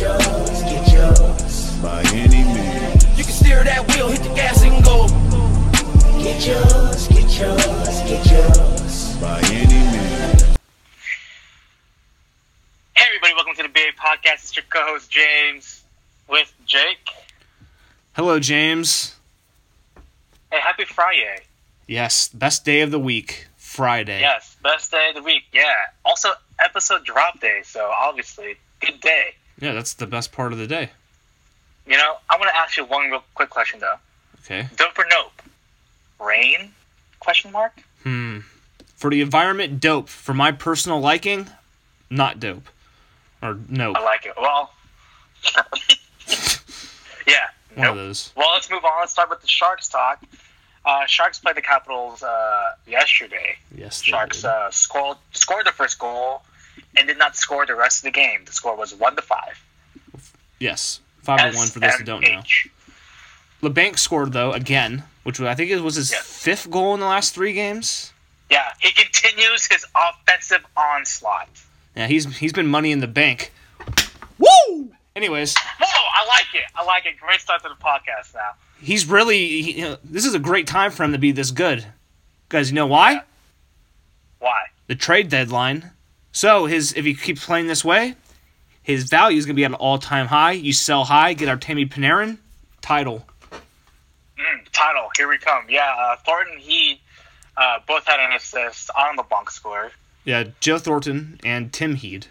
yours, get yours, by any means. You can steer that wheel, hit the gas and go. Get yours, get yours, get yours. By any means. Hey everybody, welcome to the BA Podcast. It's your co-host James with Jake. Hello, James. Hey, happy Friday. Yes, best day of the week, Friday. Yes, best day of the week. Yeah. Also, episode drop day, so obviously, good day. Yeah, that's the best part of the day. You know, I want to ask you one real quick question though. Okay. Dope or nope? Rain? Question mark? Hmm. For the environment, dope. For my personal liking, not dope. Or nope. I like it. Well, yeah. One nope. of those. Well, let's move on. Let's start with the Sharks talk. Uh, Sharks played the Capitals uh, yesterday. Yes. Sharks uh, scored scored the first goal and did not score the rest of the game. The score was one to five. Yes. Five to one for those who don't know. Labanc scored though again, which I think it was his Yes. fifth goal in the last three games. Yeah, he continues his offensive onslaught. Yeah, he's he's been money in the bank. Woo! Anyways, Whoa, I like it. I like it. Great start to the podcast now. he's really he, you know, this is a great time for him to be this good. Guys, you know why? Why? the trade deadline. So his if he keeps playing this way, his value is gonna be at an all time high. You sell high, get Artemi Panarin, title. Mm, title. Here we come. Yeah, uh, Thornton, he uh, both had an assist on the bunk score. Yeah, Joe Thornton and Tim Heed.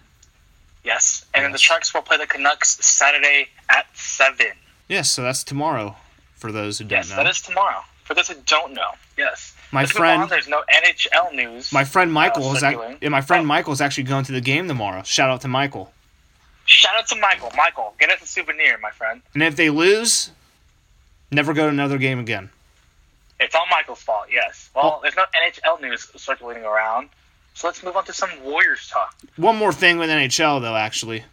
Yes. And then the Yes. Sharks will play the Canucks Saturday at 7. Yes, so that's tomorrow for those who don't Yes, know. that is tomorrow. For those who don't know. Yes. My Let's move friend- on. There's no NHL news. my friend Michael Uh, is ac- yeah, my friend Oh. Michael is actually going to the game tomorrow. Shout out to Michael. Shout out to Michael. Michael, get us a souvenir, my friend. And if they lose, never go to another game again. It's all Michael's fault, yes. Well, Oh. there's no NHL news circulating around. So let's move on to some Warriors talk. One more thing with NHL though, actually.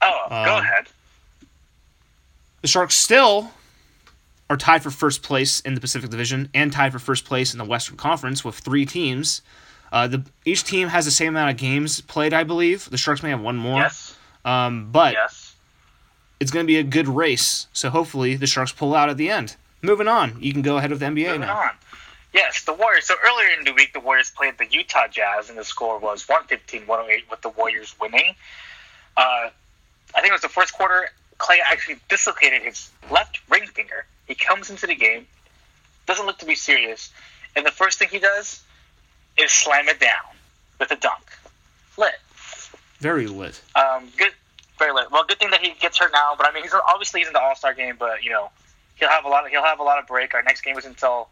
Oh, go Um, ahead. The Sharks still are tied for first place in the Pacific Division and tied for first place in the Western Conference with three teams. Uh, the each team has the same amount of games played, I believe. The Sharks may have one more, Yes. um, but Yes. it's going to be a good race. So hopefully the Sharks pull out at the end. Moving on, you can go ahead with the NBA Moving now. on. Yes, the Warriors. So earlier in the week, the Warriors played the Utah Jazz, and the score was 115 108 with the Warriors winning. Uh, I think it was the first quarter. Clay actually dislocated his left ring finger. He comes into the game, doesn't look to be serious, and the first thing he does is slam it down with a dunk. Lit. Very lit. Um, good, very lit. Well, good thing that he gets hurt now. But I mean, he's obviously he's in the All Star game, but you know, he'll have a lot. Of, he'll have a lot of break. Our next game is until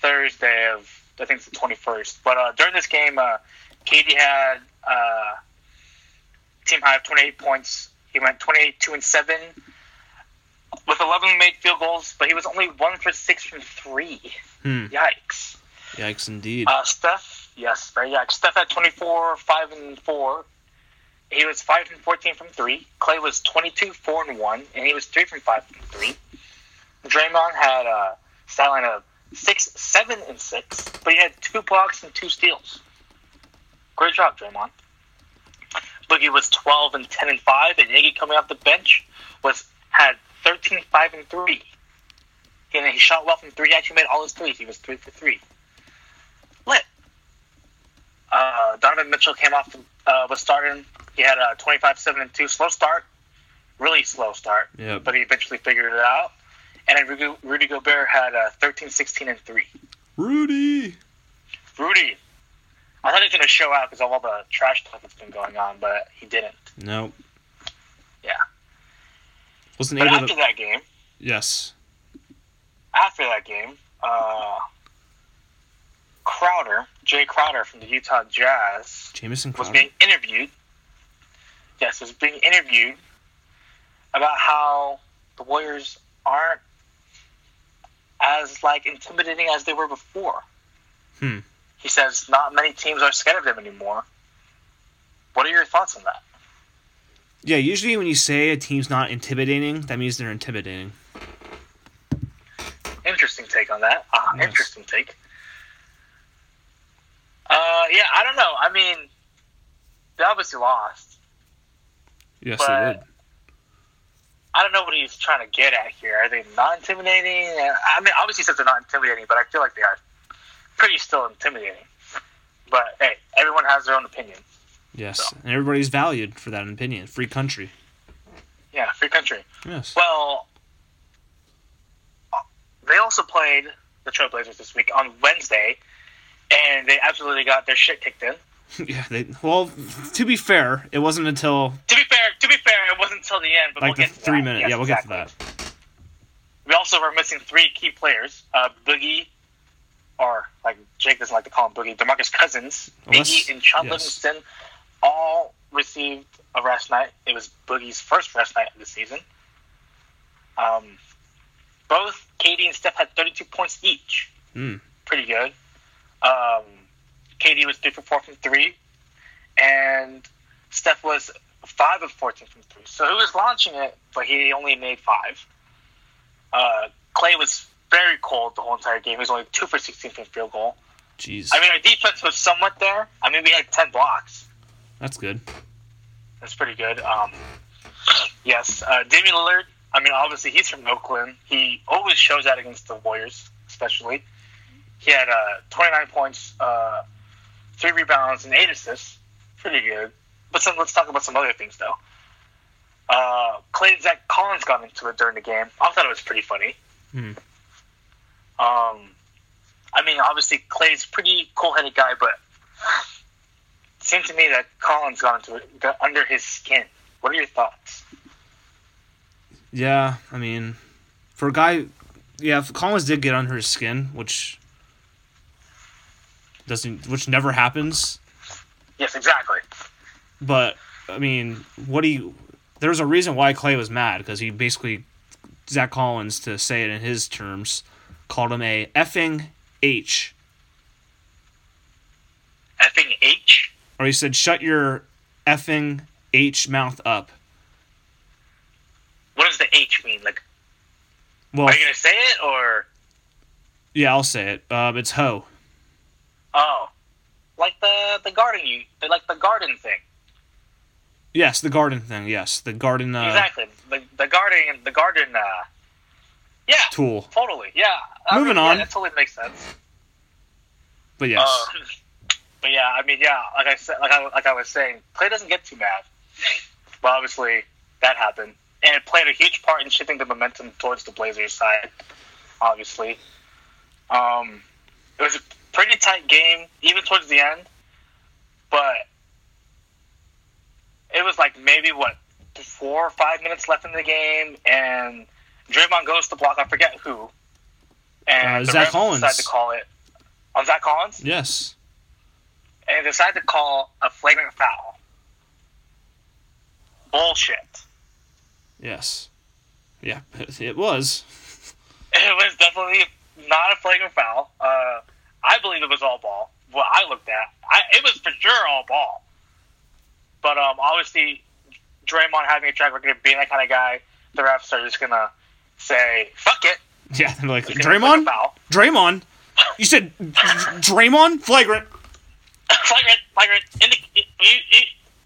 Thursday of I think it's the twenty first. But uh, during this game, uh, Katie had uh, team high of twenty eight points. He went 28 2 and 7 with 11 made field goals, but he was only 1 for 6 from 3. Hmm. Yikes. Yikes, indeed. Uh, Steph, yes, very yikes. Steph had 24, 5 and 4. He was 5 and 14 from 3. Clay was 22, 4 and 1, and he was 3 from 5 from 3. Draymond had a stat line of 6, 7 and 6, but he had 2 blocks and 2 steals. Great job, Draymond. Boogie was 12 and 10 and 5, and Iggy coming off the bench was had 13, 5 and 3. And he shot well from 3. He actually made all his threes. He was 3 for 3 lit. Uh, Donovan Mitchell came off, uh, was starting. He had a 25 7 and 2 slow start, really slow start, Yep. but he eventually figured it out. And then Rudy, Rudy Gobert had a 13 16 and 3. Rudy. Rudy, I thought he was going to show out because of all the trash talk that's been going on, but he didn't. Nope. Yeah. Wasn't But after to. that game, Yes. after that game, uh, Crowder, Jae Crowder from the Utah Jazz, Jameson was being interviewed. Yes, was being interviewed about how the Warriors aren't as like intimidating as they were before. Hmm. He says not many teams are scared of them anymore. What are your thoughts on that? Yeah, usually when you say a team's not intimidating, that means they're intimidating. Interesting take on that. Uh, Yes. Interesting take. Uh, yeah, I don't know. I mean, they obviously lost. Yes, they did. I don't know what he's trying to get at here. Are they not intimidating? I mean, obviously he says they're not intimidating, but I feel like they are pretty still intimidating. But hey, everyone has their own opinion. Yes, so. and everybody's valued for that opinion. Free country. Yeah, free country. Yes. Well, they also played the Trailblazers this week on Wednesday, and they absolutely got their shit kicked in. yeah. They. Well, to be fair, it wasn't until To be fair, to be fair, it wasn't until the end, but like we'll the get three minutes. Yes, yeah, we'll exactly. get to that. We also were missing three key players: uh, Boogie, or like Jake doesn't like to call him Boogie, Demarcus Cousins, Unless- Biggie, and Sean yes. Livingston, all received a rest night. It was Boogie's first rest night of the season. Um, both Katie and Steph had 32 points each. Hmm. Pretty good. Um, Katie was three for four from three, and Steph was five of 14 from three. So he was launching it, but he only made five. Uh, Clay was very cold the whole entire game. He was only two for 16 from field goal. Jeez, I mean, our defense was somewhat there. I mean, we had 10 blocks. that's good. That's pretty good. Um, yes, uh, Damian Lillard. I mean, obviously he's from Oakland. He always shows that against the Warriors, especially. He had uh, 29 points, uh, three rebounds, and eight assists. Pretty good. But some, let's talk about some other things, though. Uh, Clay and Zach Collins got into it during the game. I thought it was pretty funny. Hmm. Um, I mean, obviously Clay's pretty cool-headed guy, but it seemed to me that Collins got into it, got under his skin. What are your thoughts? Yeah, I mean, for a guy, yeah, if Collins did get under his skin, which doesn't, which never happens. Yes, exactly. But I mean, what he, there's a reason why Clay was mad because he basically, Zach Collins, to say it in his terms, called him a effing H, Effing H. or he said, "Shut your effing H mouth up." What does the H mean? Like, Well, are you gonna say it or yeah, I'll say it. Um, it's ho. oh, like the the garden you like the garden thing? Yes, the garden thing. Yes, the garden uh, exactly. The the garden the garden. Uh, yeah, tool. totally. Yeah. I Moving mean, on. Yeah, that totally makes sense. But yes, Um, but yeah, I mean, yeah, like I said, like I, like I was saying, Clay doesn't get too mad. Well, obviously that happened, and it played a huge part in shifting the momentum towards the Blazers' side. Obviously, um, it was a pretty tight game, even towards the end, but it was like maybe what four or five minutes left in the game, and Draymond goes to block. I forget who. And Uh, Zach Collins. decide to call it on Zach Collins yes, and they decided to call a flagrant foul. Bullshit. yes, yeah, it was. It was definitely not a flagrant foul. Uh, I believe it was all ball. What I looked at, I, it was for sure all ball. But um, obviously, Draymond having a track record of being that kind of guy, the refs are just gonna say "fuck it." Yeah, they're like It's gonna be a flagrant Draymond. Draymond. You said Draymond flagrant. flagrant, flagrant,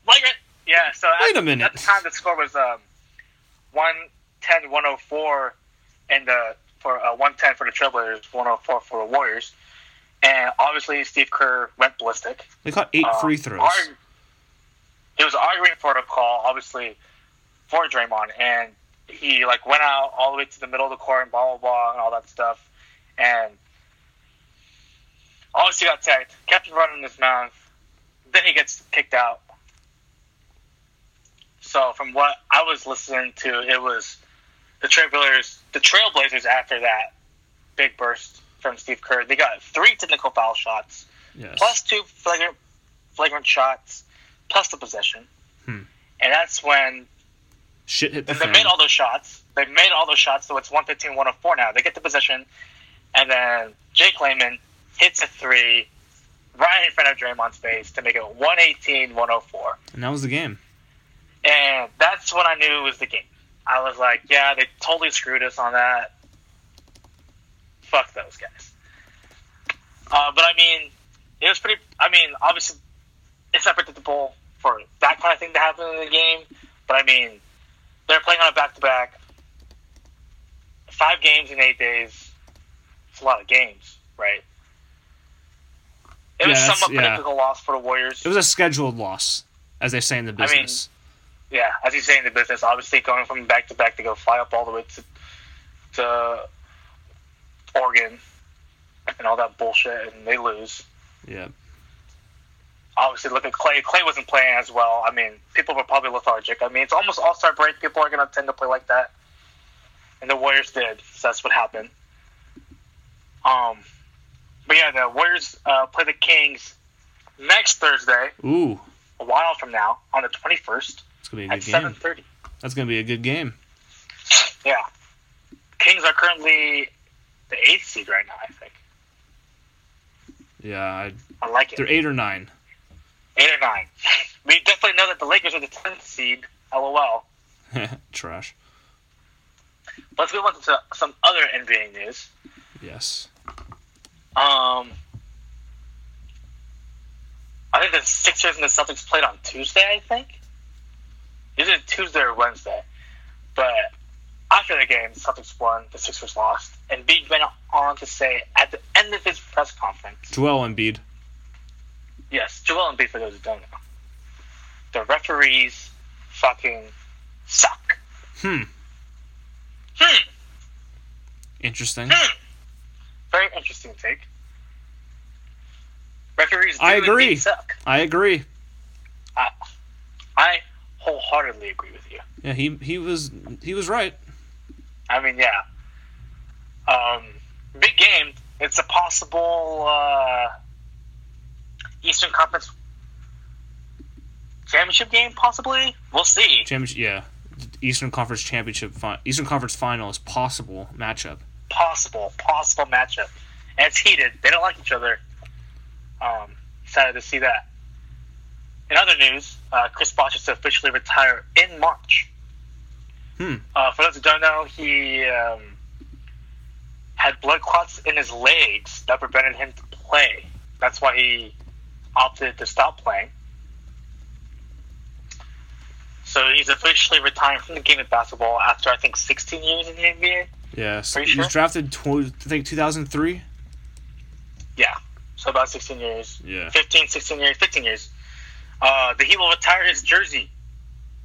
flagrant. Yeah. So at, Wait a minute. At the time, the score was um, 110 104, and uh, for uh, 110 for the Trailblazers, 104 for the Warriors. And obviously, Steve Kerr went ballistic. They caught eight Um, free throws. arg- he was arguing for the call, obviously, for Draymond, and he like went out all the way to the middle of the court and blah blah blah and all that stuff, and obviously got tagged, kept running his mouth. Then he gets kicked out. So from what I was listening to, it was the Trailblazers. The Trailblazers after that big burst from Steve Kerr, they got three technical foul shots yes. plus two flagrant, flagrant shots, plus the possession. Hmm. And that's when Shit hit the and they made all those shots. They made all those shots, so it's 115 104 now. They get the possession, and then Jake Layman hits a three right in front of Draymond's face to make it 118 104. and that was the game. And that's when I knew it was the game. I was like, yeah, they totally screwed us on that. Fuck those guys. Uh, but I mean, it was pretty. I mean, obviously, it's not predictable for that kind of thing to happen in the game. But I mean, they're playing on a back to back. Five games in eight days. It's a lot of games, right? It was Yeah, that's- somewhat yeah. predictable loss for the Warriors. It was a scheduled loss, as they say in the business. I mean, yeah, as you say in the business, obviously going from back to back to go fly up all the way to to Oregon and all that bullshit, and they lose. yeah. Obviously, look at Clay. Clay wasn't playing as well. I mean, people were probably lethargic. I mean, it's almost All Star break. People are going to tend to play like that, and the Warriors did. So that's what happened. Um, but yeah, the Warriors uh, play the Kings next Thursday, Ooh, a while from now, on the twenty first it's gonna be a at seven game. That's gonna be a good game. Yeah. Kings are currently the eighth seed right now, I think. Yeah, I, I like it. they're eight or nine. Eight or nine. We definitely know that the Lakers are the tenth seed. LOL. Trash. Let's move on to some other NBA news. Yes. Um, I think the Sixers and the Celtics played on Tuesday. I think Is it Tuesday or Wednesday. But after the game, the Celtics won, the Sixers lost, and Big went on to say at the end of his press conference, Joel Embiid. Yes, Joel those who don't know, the referees fucking suck. Hmm. Hmm. Interesting. Very interesting take. Referees do I agree. suck. I agree. I, I wholeheartedly agree with you. Yeah, he he was he was right. I mean, yeah. Um, big game. It's a possible uh, Eastern Conference championship game, possibly. We'll see. Championship. Yeah. Eastern Conference Championship. Fi- Eastern Conference Final is possible matchup. Possible, possible matchup. And it's heated. They don't like each other. Um, excited to see that. In other news, uh, Chris Bosh is to officially retire in March. Hmm. Uh, for those who don't know, he um, had blood clots in his legs that prevented him to play. That's why he opted to stop playing. So he's officially retiring from the game of basketball after I think 16 years in the NBA. Yeah. So he was sure? drafted. Tw- I think 2003. Yeah, so about 16 years. Yeah. 15, 16 years, 15 years. Uh, the Heat will retire his jersey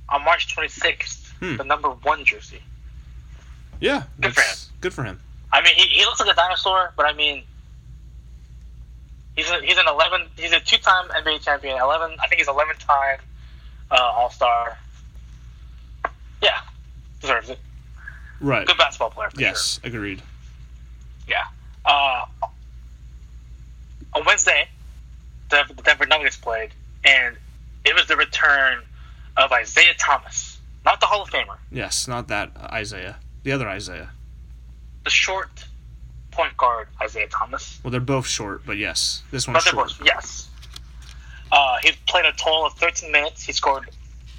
on March 26th, Hmm. the number one jersey. Yeah. Good for that's Good for him. I mean, he, he looks like a dinosaur, but I mean, he's a, he's an 11. He's a two-time NBA champion. 11. I think he's 11-time uh, All-Star. Yeah, deserves it. Right. Good basketball player. For Yes. Agreed. Yeah. Uh, on Wednesday, the Denver Nuggets played, and it was the return of Isaiah Thomas, not the Hall of Famer, Yes. Not that Isaiah. The other Isaiah. the short point guard Isaiah Thomas. Well, they're both short, but yes, this But one's short. both, yes. Uh, he played a total of 13 minutes. He scored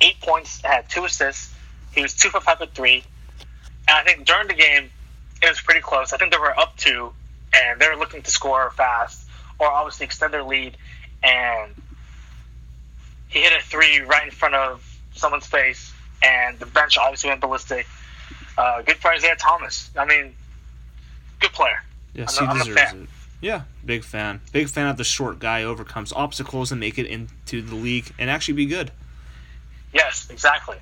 eight points, had two assists. He was two for five for three. And I think during the game, it was pretty close. I think they were up two, and they were looking to score fast or obviously extend their lead. And he hit a three right in front of someone's face, and the bench obviously went ballistic. Uh, good for Isaiah Thomas. I mean, good player. Yes, I'm he I'm deserves it. Yeah, big fan. Big fan of the short guy overcomes obstacles and make it into the league and actually be good. Yes, exactly.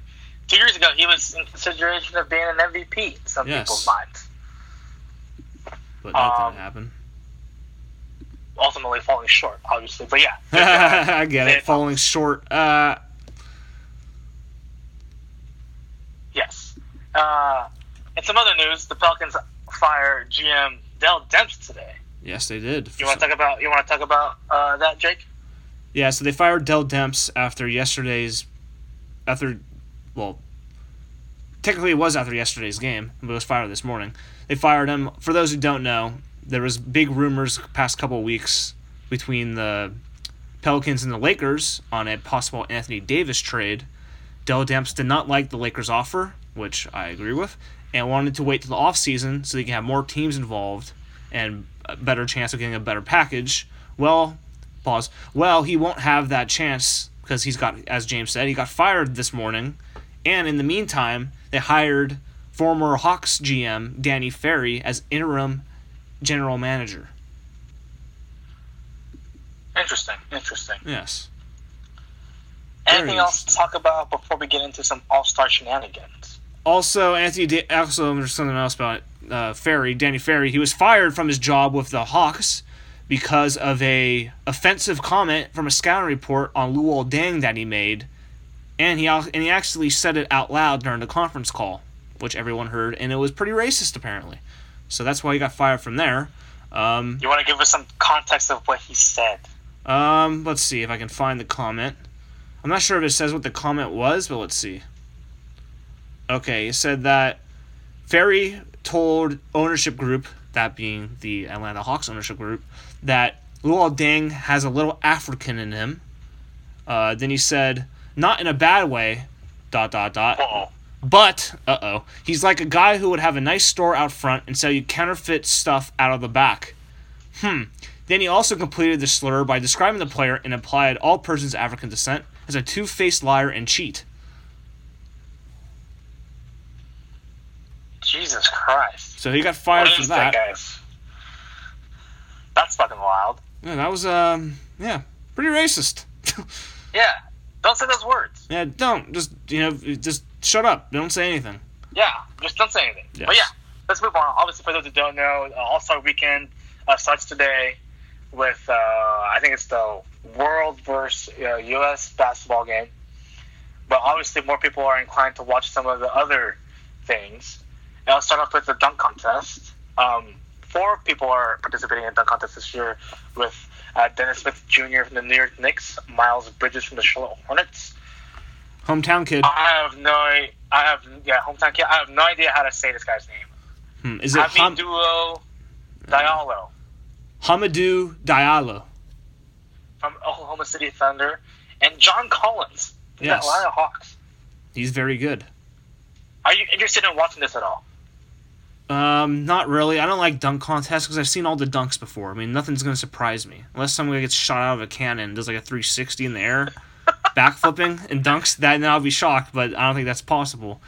Two years ago, he was in consideration of being an MVP in some Yes. people's minds. But nothing Um, happened. Ultimately, falling short, obviously. But yeah. I get Isaiah it. Falling short. Uh, yes. Uh, and some other news: the Pelicans fire GM Dell Demps today. yes, they did. You want to talk about? You want to talk about uh, that, Jake? Yeah, so they fired Dell Demps after yesterday's, after, well, technically it was after yesterday's game, but it was fired this morning. They fired him. For those who don't know, there was big rumors past couple weeks between the Pelicans and the Lakers on a possible Anthony Davis trade. Dell Demps did not like the Lakers' offer, which I agree with, and wanted to wait till the offseason so they can have more teams involved and a better chance of getting a better package. Well, pause. Well, he won't have that chance because he's got, as James said, he got fired this morning. And in the meantime, they hired former Hawks GM Danny Ferry as interim general manager. Interesting. Interesting. Yes. Anything else to talk about before we get into some All Star shenanigans? Also, Anthony. Da- also, there's something else about uh, Ferry. Danny Ferry. He was fired from his job with the Hawks because of a offensive comment from a scouting report on Luol Deng that he made, and he and he actually said it out loud during the conference call, which everyone heard, and it was pretty racist apparently. So that's why he got fired from there. Um, You want to give us some context of what he said? um, let's see if I can find the comment. I'm not sure if it says what the comment was, but let's see. Okay, it said that Ferry told ownership group, that being the Atlanta Hawks ownership group, that Luol Deng has a little African in him. Uh, then he said, not in a bad way, dot dot dot. Whoa. But, uh oh, he's like a guy who would have a nice store out front and sell you counterfeit stuff out of the back. Hmm. Then he also completed the slur by describing the player and implied all persons African descent as a two faced liar and cheat. Jesus Christ. So he got fired What for that, that. That's fucking wild. Yeah, that was, um, yeah, pretty racist. Yeah. Don't say those words. yeah, don't. Just, you know, just shut up. Don't say anything. Yeah. Just don't say anything. But yeah, let's move on. Obviously, for those who don't know, uh, All Star Weekend uh, starts today with uh, I think it's the World versus uh, U.S. basketball game. But obviously, more people are inclined to watch some of the other things. And I'll start off with the dunk contest. Um, four people are participating in the dunk contest this year, with uh, Dennis Smith Jr. from the New York Knicks, Miles Bridges from the Charlotte Hornets. Hometown kid. I have no, I have yeah, hometown kid. I have no idea how to say this guy's name. Hmm. Is it Ham- Hamidulo Diallo Hamadou Diallo? from Oklahoma City Thunder, and John Collins from Yes. the Atlanta Hawks. He's very good. Are you interested in watching this at all? Um, not really. I don't like dunk contests because I've seen all the dunks before. I mean, nothing's gonna surprise me unless someone gets shot out of a cannon, and does like a 360 in the air, backflipping and dunks. That then I'll be shocked, but I don't think that's possible.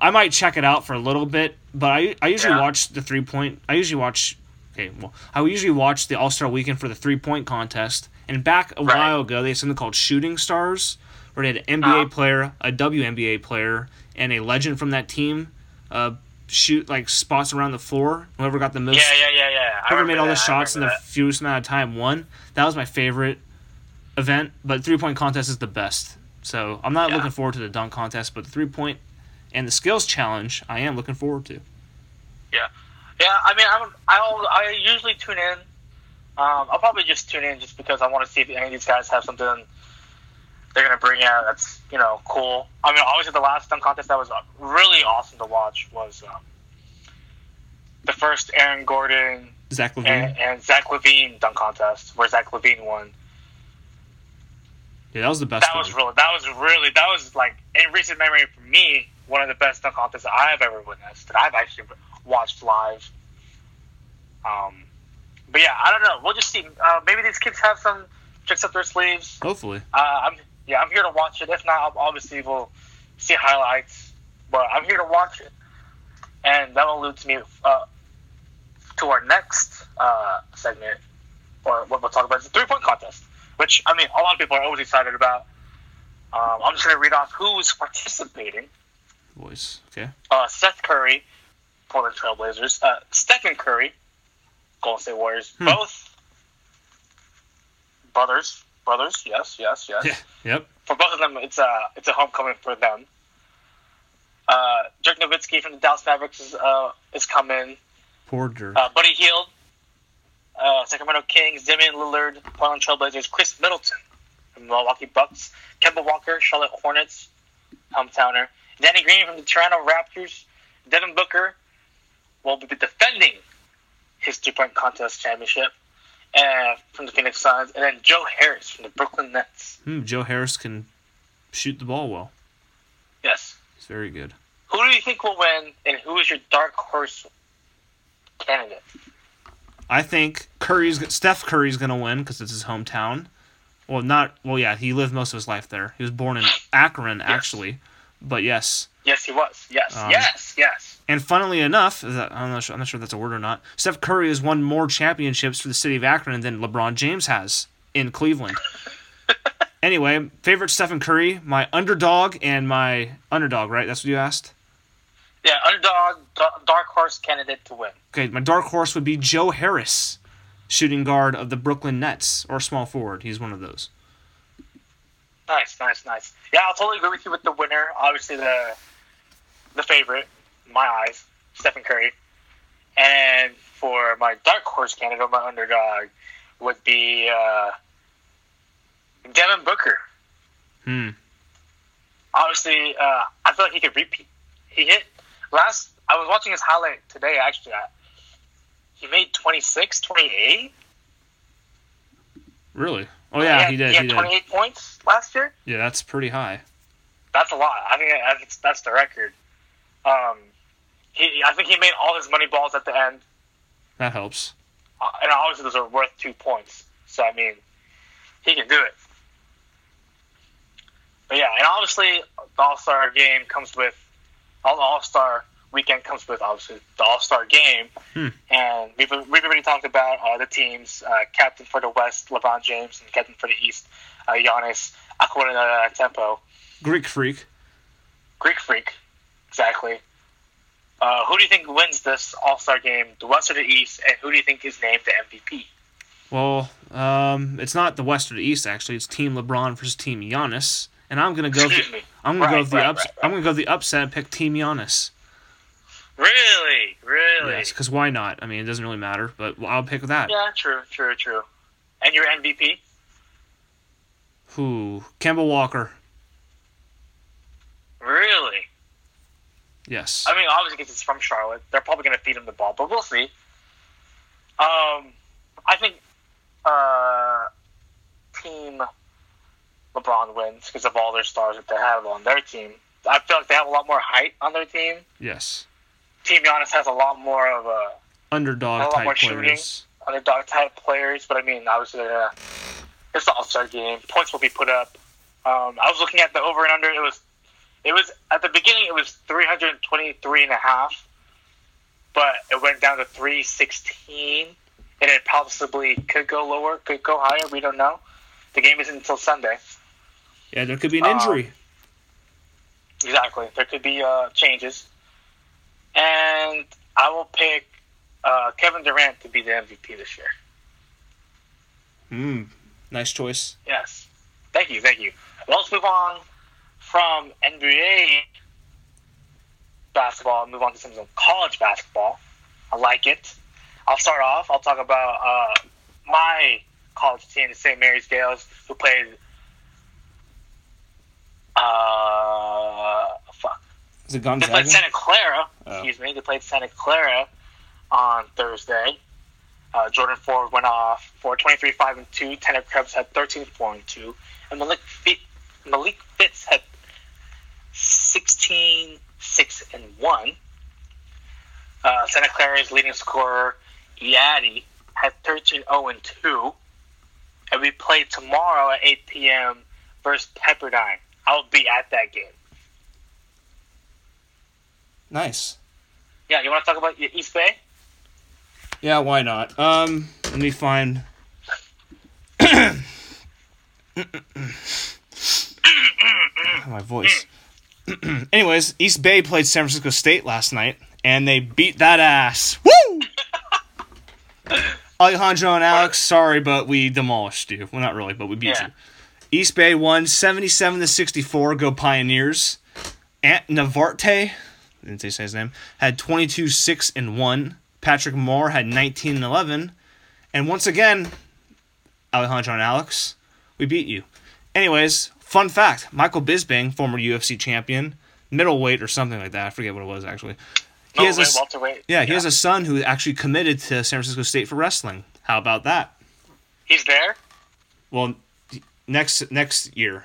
I might check it out for a little bit, but I I usually Yeah. watch the three point. I usually watch. Okay, well, I usually watch the All Star Weekend for the three point contest. And back a Right. while ago, they had something called Shooting Stars, where they had an NBA Uh-huh. player, a WNBA player, and a legend from that team uh, shoot like spots around the floor. Whoever got the most, Yeah, yeah, yeah, yeah. Whoever made all the that, I shots in the that. fewest amount of time won. That was my favorite event. But three point contest is the best. So I'm not Yeah. looking forward to the dunk contest, but the three point and the skills challenge, I am looking forward to. Yeah, yeah. I mean, I'm, I'll I usually tune in. Um, I'll probably just tune in just because I want to see if any of these guys have something they're gonna bring out that's you know cool. I mean, obviously the last dunk contest that was uh, really awesome to watch was um, the first Aaron Gordon Zach LaVine. and, and Zach LaVine dunk contest where Zach LaVine won. yeah, that was the best. That was really that was really that was like in recent memory for me one of the best dunk contests that I've ever witnessed that I've actually watched live. Um, but yeah, I don't know. We'll just see. Uh, maybe these kids have some tricks up their sleeves. Hopefully. Uh, I'm yeah, I'm here to watch it. If not, obviously we'll see highlights. But I'm here to watch it, and that will lead to me uh, to our next uh, segment, or what we'll talk about is the three point contest, which I mean a lot of people are always excited about. Um, I'm just going to read off who's participating. Voice. Okay. Uh, Seth Curry, Portland Trailblazers. Uh, Stephen Curry, Golden State Warriors. Hmm. Both brothers. Brothers. Yes. Yes. Yes Yeah. Yep. for both of them, it's a it's a homecoming for them. Uh, Dirk Nowitzki from the Dallas Mavericks is uh, is coming. Poor Dirk. Uh, Buddy Hield, uh, Sacramento Kings, Damian Lillard, Portland Trailblazers, Khris Middleton from the Milwaukee Bucks, Kemba Walker, Charlotte Hornets, hometowner, Danny Green from the Toronto Raptors, Devin Booker will be defending his three point contest championship. And from the Phoenix Suns, and then Joe Harris from the Brooklyn Nets. Hmm, Joe Harris can shoot the ball well. Yes. He's very good. Who do you think will win, and who is your dark horse candidate? I think Curry's Steph Curry's gonna win because it's his hometown. Well, not well. Yeah, he lived most of his life there. He was born in Akron, actually, but yes. Yes, he was. Yes, Um, yes, yes. And funnily enough, I'm not sure. I'm not sure if that's a word or not. Steph Curry has won more championships for the city of Akron than LeBron James has in Cleveland. anyway, favorite Stephen Curry, my underdog and my underdog. Right? That's what you asked. Yeah, underdog, dark horse candidate to win. Okay, my dark horse would be Joe Harris, shooting guard of the Brooklyn Nets, or small forward. He's one of those. Nice, nice, nice. Yeah, I'll totally agree with you with the winner. Obviously, the the favorite, my eyes, Stephen Curry. And for my dark horse candidate, my underdog, would be uh, Devin Booker. Hmm. Obviously, uh, I feel like he could repeat. He hit last. I was watching his highlight today. Actually, uh, he made 26, 28. Really? Oh yeah, he, had, did. He He, had did. 28 points last year. Yeah, that's pretty high. That's a lot. I think that's, that's the record. Um, he, I think he made all his money balls at the end, That helps. uh, and obviously those are worth two points. So I mean, he can do it. But yeah, and obviously the All Star game comes with all the All Star weekend comes with obviously the All Star game, Hmm. and we've we've already talked about uh, the teams. Uh, captain for the West, LeBron James, and captain for the East, uh, Giannis Tempo. Greek freak. Greek Freak, exactly. Uh, who do you think wins this All Star game, the West or the East, and who do you think is named the MVP? Well, um, it's not the West or the East actually. It's Team LeBron versus Team Giannis, and I'm gonna go. Excuse the, me. I'm gonna go Right, with the right, ups. right. I'm gonna go the upset and pick Team Giannis. Really, really? Yes, because why not? I mean, it doesn't really matter, but I'll pick that. Yeah, true, true, true. And your MVP? Who? Kemba Walker. Really? Yes. I mean, obviously, because it's from Charlotte, they're probably going to feed him the ball, but we'll see. Um, I think uh, Team LeBron wins because of all their stars that they have on their team. I feel like they have a lot more height on their team. yes. Team Giannis has a lot more of a Underdog A lot type more shooting. players. underdog type players, but I mean, obviously, uh, it's the All Star game. Points will be put up. Um, I was looking at the over and under. It was, it was at the beginning. It was 323 and a half, but it went down to 316, and it possibly could go lower, could go higher. We don't know. The game isn't until Sunday. Yeah, there could be an Um, injury. Exactly. There could be uh, changes, and I will pick uh, Kevin Durant to be the MVP this year. Hmm. Nice choice. Yes. Thank you, thank you. Well, let's move on from NBA basketball and move on to some college basketball. I like it. I'll start off. I'll talk about uh, my college team, the St. Mary's Gaels, who played. Uh, fuck. Is it They played Santa Clara. Oh. Excuse me. They played Santa Clara on Thursday. Uh, Jordan Ford went off for 23 5 and 2. Tanner Krebs had 13 4 and 2. And Malik, Fit, Malik Fitts had 16 6 and 1. Uh, Santa Clara's leading scorer, Yadi, had 13 0 and 2. And we play tomorrow at 8 p.m. versus Pepperdine. I'll be at that game. Nice. Yeah, you want to talk about East Bay? Yeah, why not? Um, let me find. My voice. Anyways, East Bay played San Francisco State last night, and they beat that ass. Woo! Alejandro and Alex, sorry, but we demolished you. Well, not really, but we beat Yeah. you. East Bay won 77 to 64. Go Pioneers. Ant Navarte, didn't say his name, had 22 6 and 1. Patrick Moore had 19 and 11. And once again, Alejandro and Alex, we beat you. Anyways, fun fact Michael Bisping, former UFC champion, middleweight or something like that. I forget what it was actually. He No, has a, wait, s- welterweight. yeah, he has a son who actually committed to San Francisco State for wrestling. How about that? He's there. Well, next next year.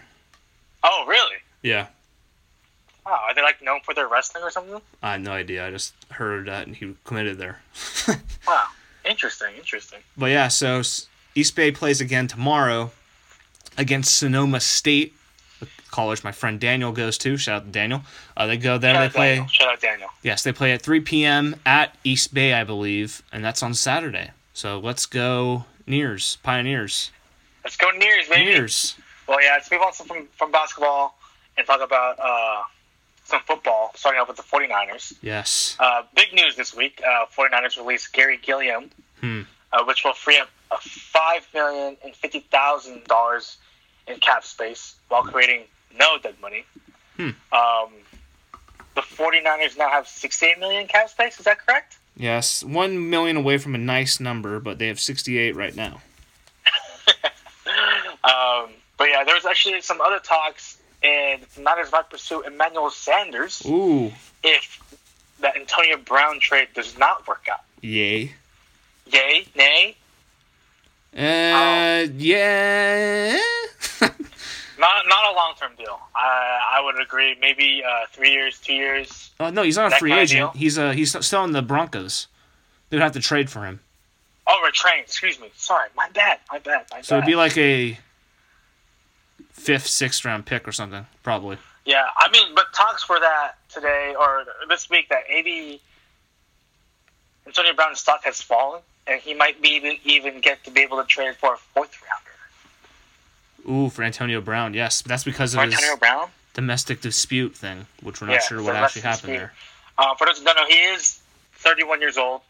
Oh, really? Yeah. Wow, are they like known for their wrestling or something? I had no idea. I just heard that and he committed there. Wow, interesting, interesting. But yeah, so East Bay plays again tomorrow. Against Sonoma State, the college my friend Daniel goes to. Shout out to Daniel. Uh, they go there. Shout they play. Daniel. Shout out Daniel. Yes, they play at 3 p.m. at East Bay, I believe, and that's on Saturday. So let's go Nears, Pioneers, Let's go Nears, baby. Nears. Well, yeah, let's move on from, from basketball and talk about uh, some football, starting off with the 49ers. Yes. Uh, big news this week. Uh, 49ers released Garry Gilliam, Hmm. uh, which will free up uh, $5,050,000 in cap space while creating no dead money. Hmm. Um, the 49ers now have 68 million cap space. Is that correct? Yes, one million away from a nice number, but they have 68 right now. Um, but yeah, there's actually some other talks, and the Niners might pursue Emmanuel Sanders Ooh, if that Antonio Brown trade does not work out. yay. Yay, nay, Uh, yeah. not not a long term deal. I I would agree. Maybe uh, three years, two years. Oh no, he's not a free agent. He's uh he's still in the Broncos. They'd have to trade for him. Oh, retrain. Excuse me. Sorry, my bad. My bad. My So it'd be like a fifth, sixth round pick or something, probably. Yeah, I mean, but talks for that today or this week that maybe Antonio Brown's stock has fallen, and he might be even, even get to be able to trade for a fourth rounder. Ooh, for Antonio Brown, yes. That's because of For his Antonio Brown. domestic dispute thing, which we're not Yeah, sure what actually happened dispute. there. Uh, for those who don't know, he is 31 years old.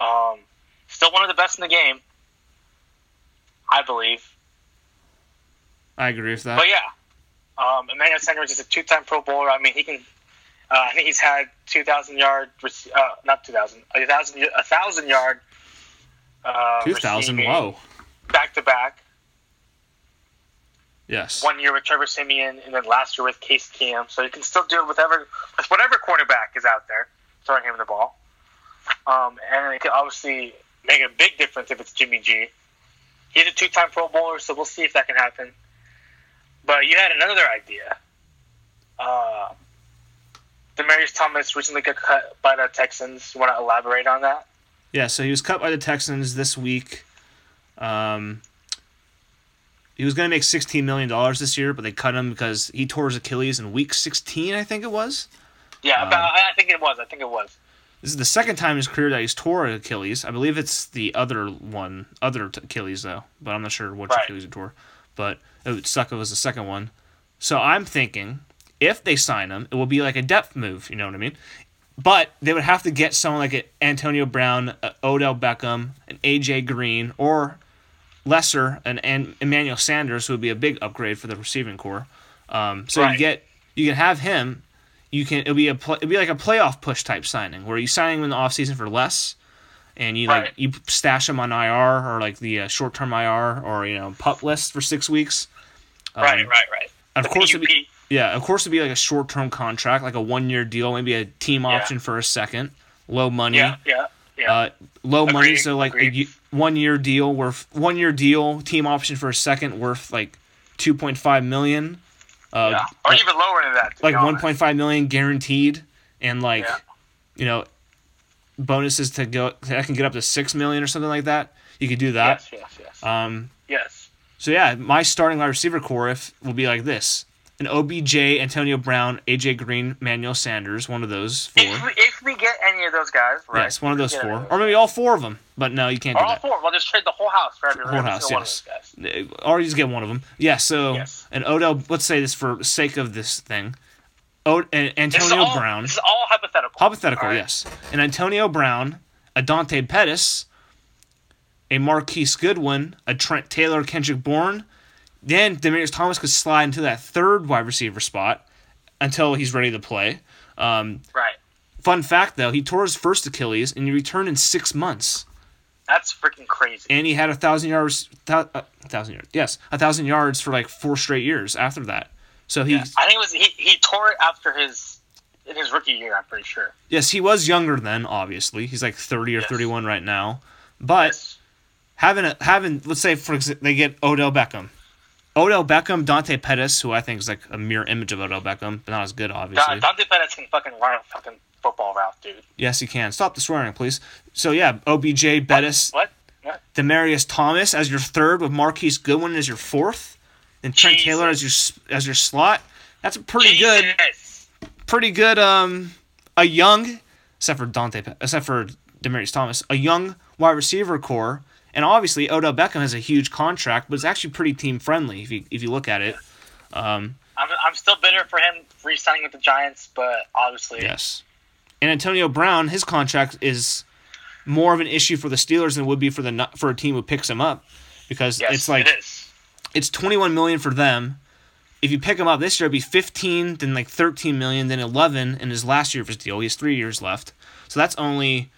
Um, still one of the best in the game, I believe. I agree with that. But yeah, um, Emmanuel Sanders is a two-time Pro Bowler. I mean, he can. Uh, I think he's had 2,000 yard, uh, not 2,000, a thousand, a thousand yard. Uh, 2000, receiving whoa. Back to back. Yes. One year with Trevor Siemian, and then last year with Case Keenum. So you can still do it with whatever, with whatever quarterback is out there throwing him the ball. Um, and it can obviously make a big difference if it's Jimmy G. He's a two-time Pro Bowler, so we'll see if that can happen. But you had another idea. Uh, Demaryius Thomas recently got cut by the Texans. You want to elaborate on that? Yeah, so he was cut by the Texans this week. Um, he was going to make $16 million this year, but they cut him because he tore his Achilles in week 16, I think it was. Yeah, Um, about, I I think it was. I think it was. This is the second time in his career that he's tore Achilles. I believe it's the other one, other Achilles though, but I'm not sure which Right. Achilles he tore. But it would suck. if It was the second one. So I'm thinking if they sign him, it will be like a depth move. You know what I mean? But they would have to get someone like Antonio Brown, Odell Beckham, an AJ Green, or lesser and, an Emmanuel Sanders, who would be a big upgrade for the receiving core. Um, so you get you can have him. You can it'll be a it'll be like a playoff push type signing where you sign him in the offseason for less, and you like Right. you stash him on IR or like the uh, short term IR or you know pup list for six weeks. Um, right, right, right. Of The course, it'd be, yeah, of course, it'd be like a short term contract, like a one year deal, maybe a team option for a second, low money. Yeah, yeah, yeah. Uh, low money, so like a agreed. y- one year deal worth one year deal team option for a second worth like two point five million. Uh, yeah. Or even lower than that. like one point five million guaranteed, and like Yeah. you know bonuses to go that can get up to six million or something like that. You could do that. Yes, yes, yes. Um, yes. so yeah, my starting wide receiver core if will be like this: an OBJ, Antonio Brown, AJ Green, Manuel Sanders, one of those four. If we, if we get any of those guys, right? Yes, one of those if we get four, or maybe all four of them. But no, you can't do Or all that. four. We'll just trade the whole house for every, Whole house, yes. one of those guys. Or you just get one of them. Yeah. So Yes. an Odell. Let's say this for sake of this thing. O- and Antonio all, Brown. This is all hypothetical. Hypothetical, All right? yes. And Antonio Brown, a Dante Pettis, a Marquise Goodwin, a Trent Taylor, Kendrick Bourne. Then Demaryius Thomas could slide into that third wide receiver spot until he's ready to play. Um, Right. fun fact, though, he tore his first Achilles and he returned in six months. That's freaking crazy. And he had a thousand yards, thou- uh, thousand yards, yes, a thousand yards for like four straight years after that. So he, I think it was he, he tore it after his in his rookie year. I'm pretty sure. yes, he was younger then. Obviously, he's like thirty or Yes. thirty-one right now. But Yes. having a having let's say for example they get Odell Beckham, Odell Beckham, Dante Pettis, who I think is like a mirror image of Odell Beckham, but not as good, obviously. Dante Pettis can fucking run a fucking football route, dude. yes, he can. Stop the swearing, please. So yeah, OBJ, Pettis, What? Yeah. Demaryius Thomas as your third, with Marquise Goodwin as your fourth, and Trent Jesus. Taylor as your as your slot. That's a pretty good, pretty good. Um, a young, except for Dante, except for Demaryius Thomas, a young wide receiver core, and obviously Odell Beckham has a huge contract, but it's actually pretty team friendly if you if you look at it. Um, I'm, I'm still bitter for him re-signing with the Giants, but obviously, Yes. And Antonio Brown, his contract is more of an issue for the Steelers than it would be for the for a team who picks him up because yes, it's like it it's 21 million for them. If you pick him up this year, it'd be 15, then like 13 million, then 11 in his last year of his deal. He has three years left, so that's only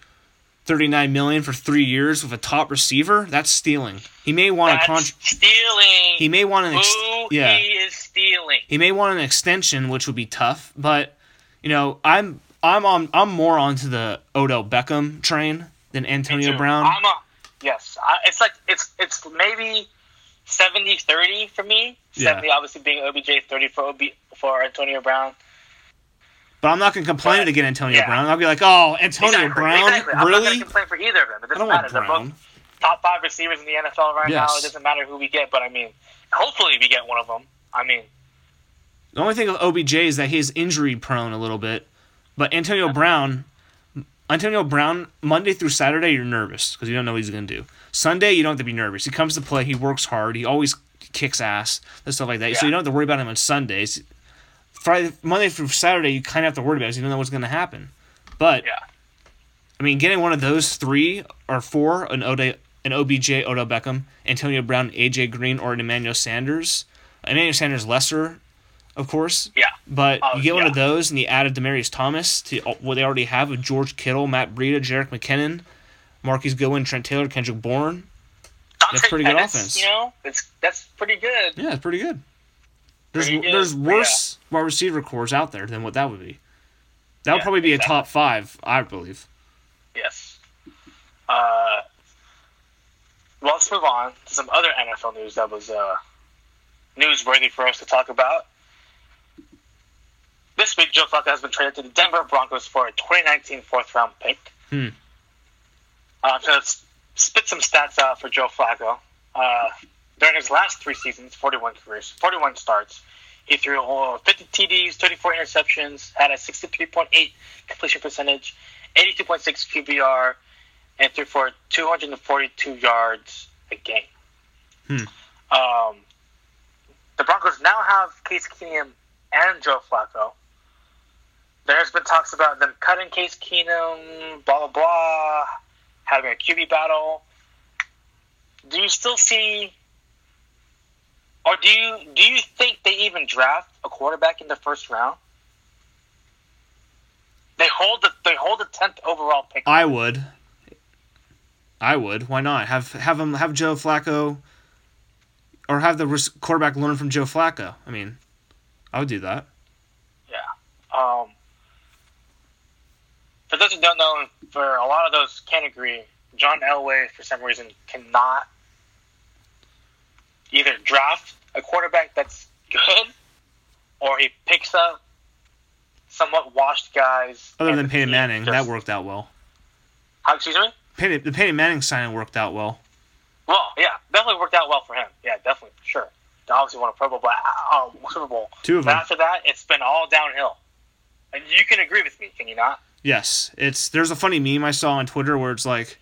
39 million for three years with a top receiver. That's stealing. He may want That's a contract. stealing. He may want an ex- Who yeah. he is stealing. He may want an extension, which would be tough. But you know, I'm I'm on I'm more onto the Odell Beckham train than Antonio. Brown. I'm a, yes, I, it's like it's it's maybe 70-30 for me. Yeah. 70 obviously being OBJ, 30 for OB, for Antonio Brown. But I'm not gonna complain But- to get Antonio yeah. Brown. I'll be like, oh, Antonio Exactly, Brown, exactly. I'm not really? going to complain for either of them. It doesn't don't matter. want They're both top five receivers in the NFL right now. It doesn't matter who we get, but I mean, hopefully we get one of them. I mean, The only thing with OBJ is that he's injury prone a little bit. But Antonio Brown, Antonio Brown, Monday through Saturday, you're nervous because you don't know what he's going to do. Sunday, you don't have to be nervous. He comes to play. He works hard. He always kicks ass and stuff like that. So you don't have to worry about him on Sundays. Friday, Monday through Saturday, you kind of have to worry about it you don't know what's going to happen. But yeah. I mean, getting one of those three or four, an Ode, an OBJ, Odell Beckham, Antonio Brown, AJ Green, or an Emmanuel Sanders. Uh, Emmanuel Sanders lesser, of course. Yeah. But Oh, you uh, get one of those, and you added Demaryius Thomas to what they already have of George Kittle, Matt Breida, Jerick McKinnon, Marquise Goodwin, Trent Taylor, Kendrick Bourne. Dante pretty good Pettis, offense. You know, it's that's pretty good. Yeah, it's pretty good. There's good, there's yeah. worse wide receiver cores out there than what that would be. That would Yeah, probably be a top five, I believe. Yes. Uh, well, let's move on to some other NFL news that was uh, newsworthy for us to talk about. This week, Joe Flacco has been traded to the Denver Broncos for a 2019 fourth round pick. Hmm. Uh, going to spit some stats out for Joe Flacco. Uh, during his last three seasons, 41 careers, 41 starts, he threw uh, 50 TDs, 34 interceptions, had a 63.8 completion percentage, 82.6 QBR, and threw for 242 yards a game. Hmm. Um, the Broncos now have Case Keenum and Joe Flacco. There's been talks about them cutting Case Keenum, blah blah blah, having a QB battle. Do you still see, or do you do you think they even draft a quarterback in the first round? They hold the they hold the tenth overall pick. I would. I would. Why not? Have have him have Joe Flacco, or have the quarterback learn from Joe Flacco. I mean, I would do that. Yeah. Um, for those who don't know, for a lot of those can't agree, John Elway, for some reason, cannot either draft a quarterback that's good or he picks up somewhat washed guys. Other than Peyton Manning, that worked out well. How, excuse me? Peyton, the Peyton Manning signing worked out well. Well, yeah, definitely worked out well for him. Yeah, definitely, for sure. They obviously won a Pro Bowl, but, uh, Super Bowl. Two of But them. after that, it's been all downhill. And you can agree with me, can you not? Yes, it's there's a funny meme I saw on Twitter where it's like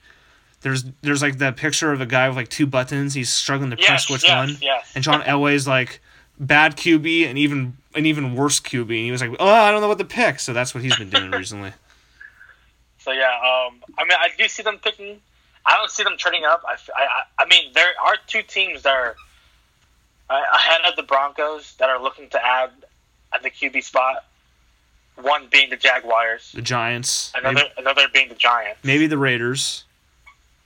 there's there's like that picture of a guy with like two buttons. He's struggling to press Yes, which yes, one. yes. And John Elway's like bad QB and even an even worse QB. And he was like, oh, I don't know what to pick. So that's what he's been doing recently. So yeah, um, I mean, I do see them picking. I don't see them turning up. I, I, I mean, there are two teams that are uh, ahead of the Broncos that are looking to add at the QB spot. One being the Jaguars, The Giants, another maybe, another being the Giants. maybe the Raiders.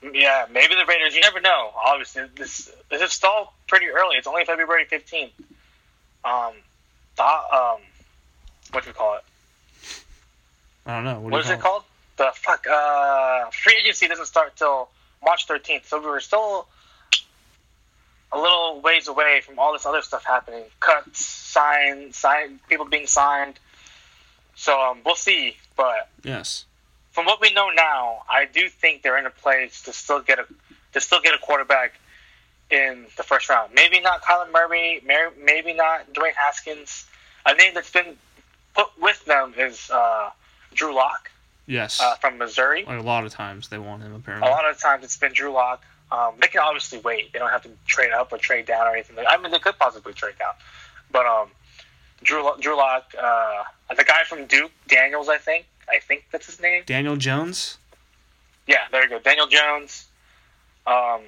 Yeah, maybe the Raiders. You never know. Obviously, this this is still pretty early. It's only February fifteenth. Um, the, um, what do we call it? I don't know. What, what you is it called? The fuck. Uh, free agency doesn't start till March thirteenth, so we were still a little ways away from all this other stuff happening. Cuts, sign, sign, people being signed. So um, we'll see. But Yes. From what we know now, I do think they're in a place to still get a to still get a quarterback in the first round. Maybe not Kyler Murray, maybe not Dwayne Haskins. I think that's been put with them is uh, Drew Lock Yes. uh, from Missouri. like a lot of times they want him apparently. A lot of times it's been Drew Lock. Um, they can obviously wait. They don't have to trade up or trade down or anything. I mean, they could possibly trade down, but um, Drew Drew Lock, uh, the guy from Duke, Daniels, I think. I think that's his name. Daniel Jones. Yeah, there you go. Daniel Jones. Um,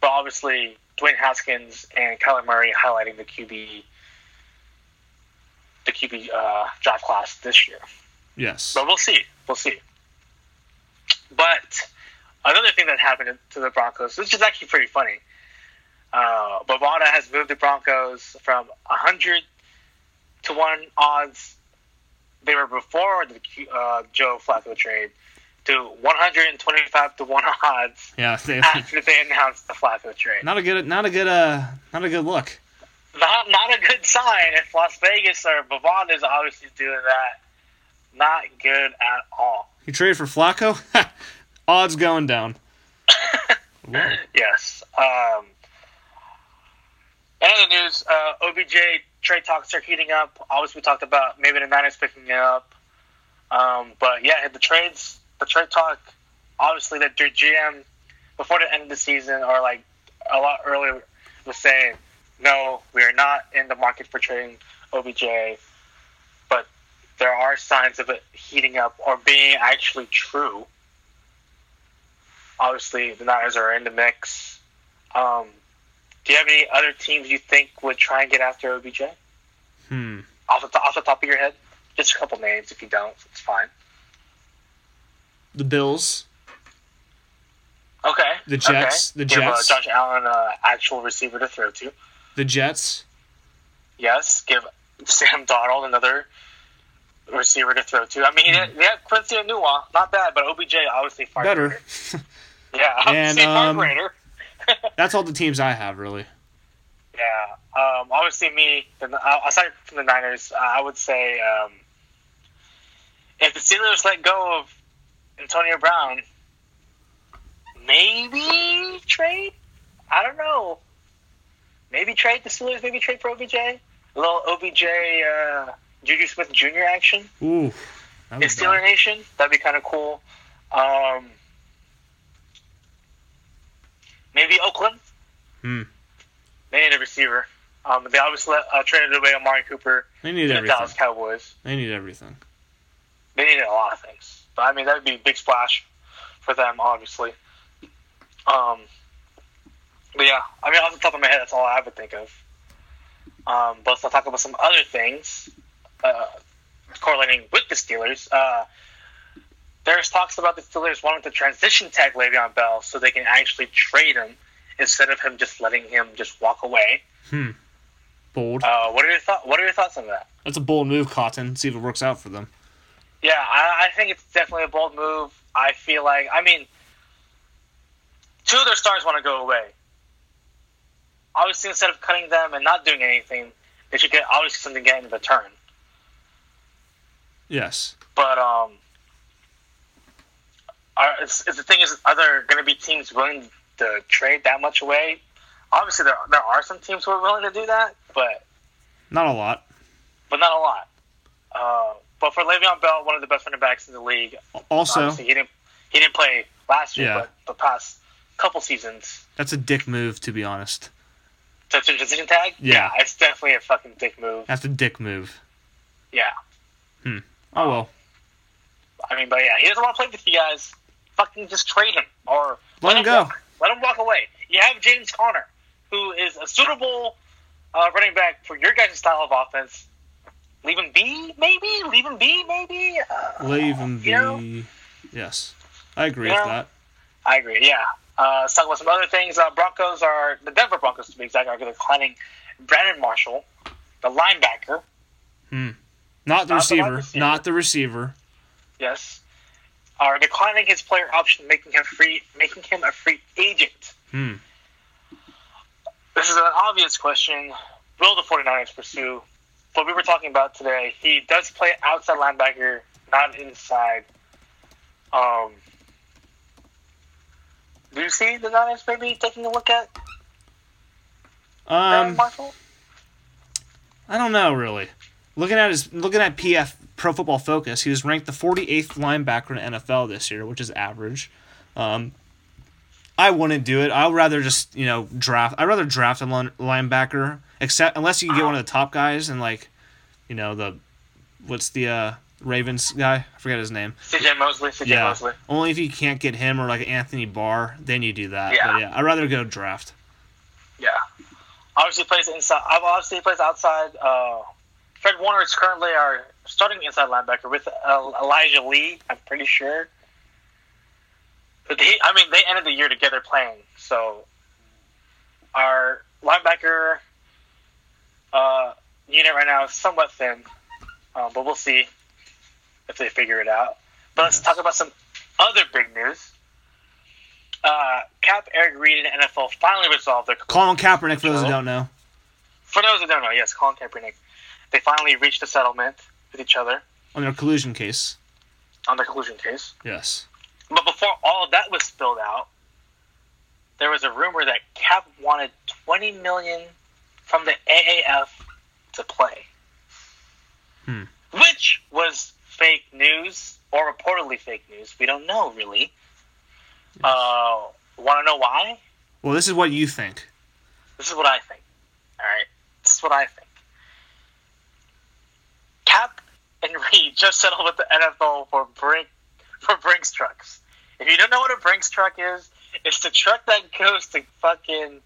but obviously Dwayne Haskins and Kyler Murray highlighting the QB, the QB uh, draft class this year. Yes. But we'll see. We'll see. But another thing that happened to the Broncos, which is actually pretty funny. Uh, Bovada has moved the Broncos from 100 to 1 odds they were before the uh, Joe Flacco trade to 125 to 1 odds Yeah. They, after they announced the Flacco trade. not a good. Not a good. Uh. Not a good look. Not, not a good sign if Las Vegas or Bovada is obviously doing that. Not good at all. You traded for Flacco. Odds going down. Yes. Um, and the news, uh, OBJ trade talks are heating up. Obviously, we talked about maybe the Niners picking it up. Um, but yeah, the trades, the trade talk, obviously, that their GM before the end of the season or like a lot earlier was saying, no, we are not in the market for trading OBJ. But there are signs of it heating up or being actually true. Obviously, the Niners are in the mix. Um, do you have any other teams you think would try and get after OBJ Hmm. off the, off the top of your head? Just a couple names. If you don't, it's fine. The Bills. Okay. The Jets- Okay. the Give, Jets. Uh, Josh Allen uh, actual receiver to throw to. The Jets. Yes. Give Sam Darnold another receiver to throw to. I mean, they have Quincy Enunwa, not bad, but OBJ obviously far Better. greater. Yeah, And, far um, greater. That's all the teams I have really. Yeah. Um, obviously, me, uh, aside from the Niners, uh, I would say um, if the Steelers let go of Antonio Brown, maybe trade? I don't know. Maybe trade the Steelers, maybe trade for OBJ? A little OBJ uh, Juju Smith Jr. action Ooh. In Steeler bad. Nation. That'd be kind of cool. Um, maybe Oakland. Hmm. They need a receiver. Um, they obviously uh, traded away Amari Cooper They need the everything. Dallas Cowboys. They need everything. They needed a lot of things. But I mean, that would be a big splash for them, obviously. Um, but yeah, I mean, off the top of my head, that's all I would think of. Um, but let's talk about some other things uh, correlating with the Steelers. Uh, there's talks about the Steelers wanting to transition tag Le'Veon Bell so they can actually trade him instead of him just letting him just walk away. Bold. Uh, what are your thoughts? What are your thoughts on that? That's a bold move, Cotton. See if it works out for them. Yeah, I, I think it's definitely a bold move. I feel like, I mean, two of their stars want to go away. Obviously, instead of cutting them and not doing anything, they should get obviously something getting in return. Yes. But um, are, it's, it's the thing is, are there going to be teams willing to trade that much away? Obviously, there there are some teams who are willing to do that, but Not a lot. but not a lot. Uh, but for Le'Veon Bell, one of the best running backs in the league, Also, he didn't he didn't play last year, Yeah. but the past couple seasons. that's a dick move, to be honest. That's a transition tag, Yeah. it's definitely a fucking dick move. That's a dick move. Yeah, Hmm. Oh well. I mean, but yeah, he doesn't want to play with you guys. Fucking just trade him or Let him go. Walk. Let him walk away. You have James Conner, who is a suitable uh, running back for your guys' style of offense. Leave him be, maybe. Leave him be, maybe. Uh, Leave him be. know? Yes. I agree You with know? that. I agree. Yeah. Uh, let's talk about some other things. Uh, Broncos are the Denver Broncos to be exact are declining Brandon Marshall, the linebacker. Not the Not the receiver. receiver. Not the receiver. Yes, are declining his player option, making him free, making him a free agent. Hmm. This is an obvious question. Will the 49ers pursue what we were talking about today? He does play outside linebacker, not inside. Um, Do you see the Niners maybe taking a look at Um, Marshall? I don't know really. Looking at his looking at PF Pro Football Focus, he was ranked the 48th linebacker in NFL this year, which is average. Um, I wouldn't do it. I'd rather just you know draft. I'd rather draft a lin- linebacker, except unless you can get one of the top guys and like, you know the, what's the uh, Ravens guy? I forget his name. CJ Mosley, CJ Yeah. Mosley. Only if you can't get him or like Anthony Barr, then you do that. Yeah. But yeah, I'd rather go draft. Yeah. Obviously plays inside. I've obviously plays outside. Uh, Fred Warner is currently our starting inside linebacker with uh, Elijah Lee. I'm pretty sure. But he, I mean, they ended the year together playing. So our linebacker uh, unit right now is somewhat thin, um, but we'll see if they figure it out. But let's talk about some other big news. Uh, Cap, Eric Reid, and NFL finally resolved their Colin Kaepernick, for those who don't know. for those who don't know, yes, Colin Kaepernick. They finally reached a settlement with each other On their collusion case. on the collusion case. Yes. But before all of that was spilled out, there was a rumor that Cap wanted 20 million from the AAF to play, Hmm. which was fake news or reportedly fake news. We don't know really. Uh, Want to know why? Well, this is what you think. This is what I think. All right, this is what I think. Cap and Reid just settled with the NFL for Brink for Brinks trucks. If you don't know what a Brinks truck is, it's the truck that goes to fucking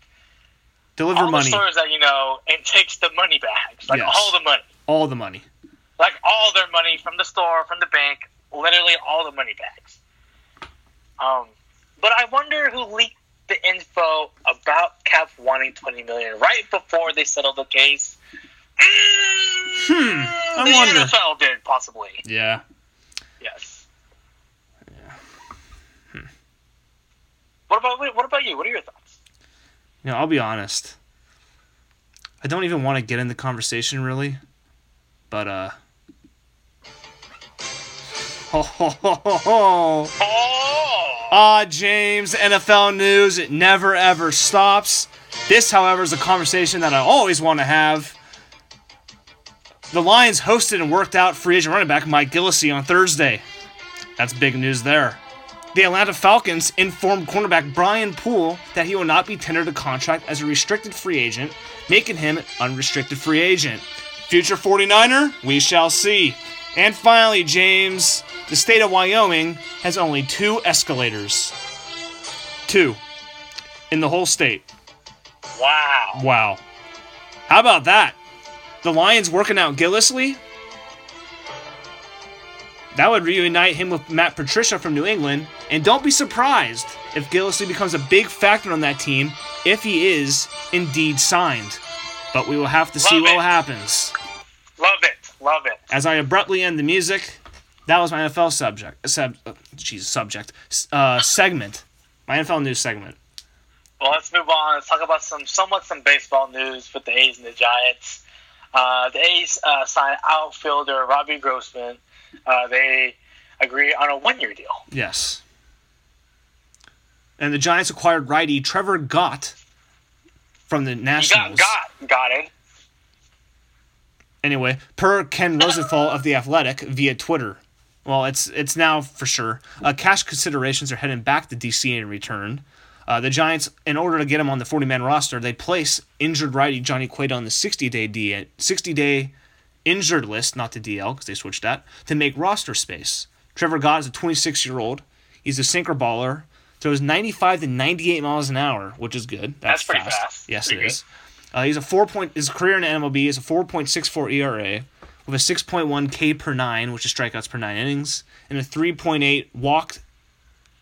Deliver all money. the stores that you know and takes the money bags, like Yes. all the money, All the money. like all their money from the store, from the bank, literally all the money bags. Um, but I wonder who leaked the info about Cap wanting twenty million right before they settled the case. Hmm, I the wonder. NFL did possibly. Yeah. Yes. Yeah. Hmm. What about what about you? What are your thoughts? You know, I'll be honest. I don't even want to get in the conversation really, but uh. Ho ho ho ho ho! Oh, Ah, James, NFL news, it never ever stops. This, however, is a conversation that I always want to have. The Lions hosted and worked out free agent running back Mike Gillislee on Thursday. That's big news there. The Atlanta Falcons informed cornerback Brian Poole that he will not be tendered a contract as a restricted free agent, making him an unrestricted free agent. Future 49er? We shall see. And finally, James, the state of Wyoming has only two escalators. Two. In the whole state. wow. Wow. How about that? The Lions working out Gillislee? That would reunite him with Matt Patricia from New England. And don't be surprised if Gillislee becomes a big factor on that team if he is indeed signed. But we will have to see Love what happens. Love it. Love it. As I abruptly end the music, that was my NFL subject. Sub, uh, Jesus, subject. Uh, segment. My NFL news segment. Well, let's move on. Let's talk about some somewhat some baseball news with the A's and the Giants. Uh, the A's uh, signed outfielder Robbie Grossman. Uh, they agree on a one-year deal. Yes. And the Giants acquired righty Trevor Gott from the You got Nationals. got got it. Anyway, per Ken Rosenthal of the Athletic via Twitter. Well, it's it's now for sure. Uh, cash considerations are heading back to DC in return. Uh, the Giants, in order to get him on the 40-man roster, they place injured righty Johnny Cueto on the 60-day D 60-day injured list, not the DL because they switched that, to make roster space. Trevor Gott is a 26-year-old. He's a sinker baller. Throws 95 to 98 miles an hour, which is good. That's, That's pretty fast. Yes, Pretty it is. Uh, he's a four point. His career in MLB is a 4.64 ERA with a 6.1 K per nine, which is strikeouts per nine innings, and a 3.8 walk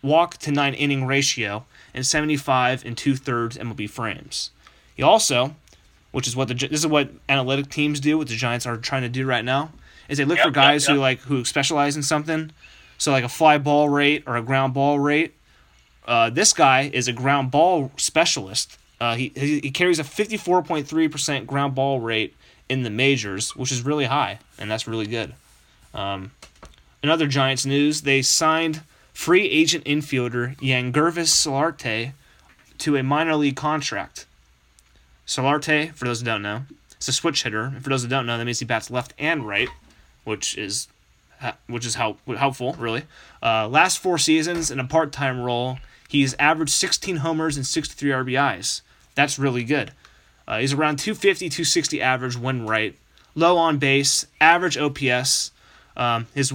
walk to nine inning ratio, and 75 and two thirds MLB frames. He also, which is what the this is what analytic teams do, what the Giants are trying to do right now, is they look Yep, for guys yep, who like who specialize in something. So like a fly ball rate or a ground ball rate. Uh, this guy is a ground ball specialist. Uh, he, he he carries a 54.3% ground ball rate in the majors, which is really high, and that's really good. Um, in other Giants news, they signed free agent infielder Yangervis Solarte to a minor league contract. Solarte, for those who don't know, is a switch hitter. And for those who don't know, that means he bats left and right, which is which is help, helpful, really. Uh, last four seasons in a part time role, he's averaged 16 homers and 63 RBIs. That's really good. Uh, he's around 250, 260 average when right. Low on base, average OPS. Um, his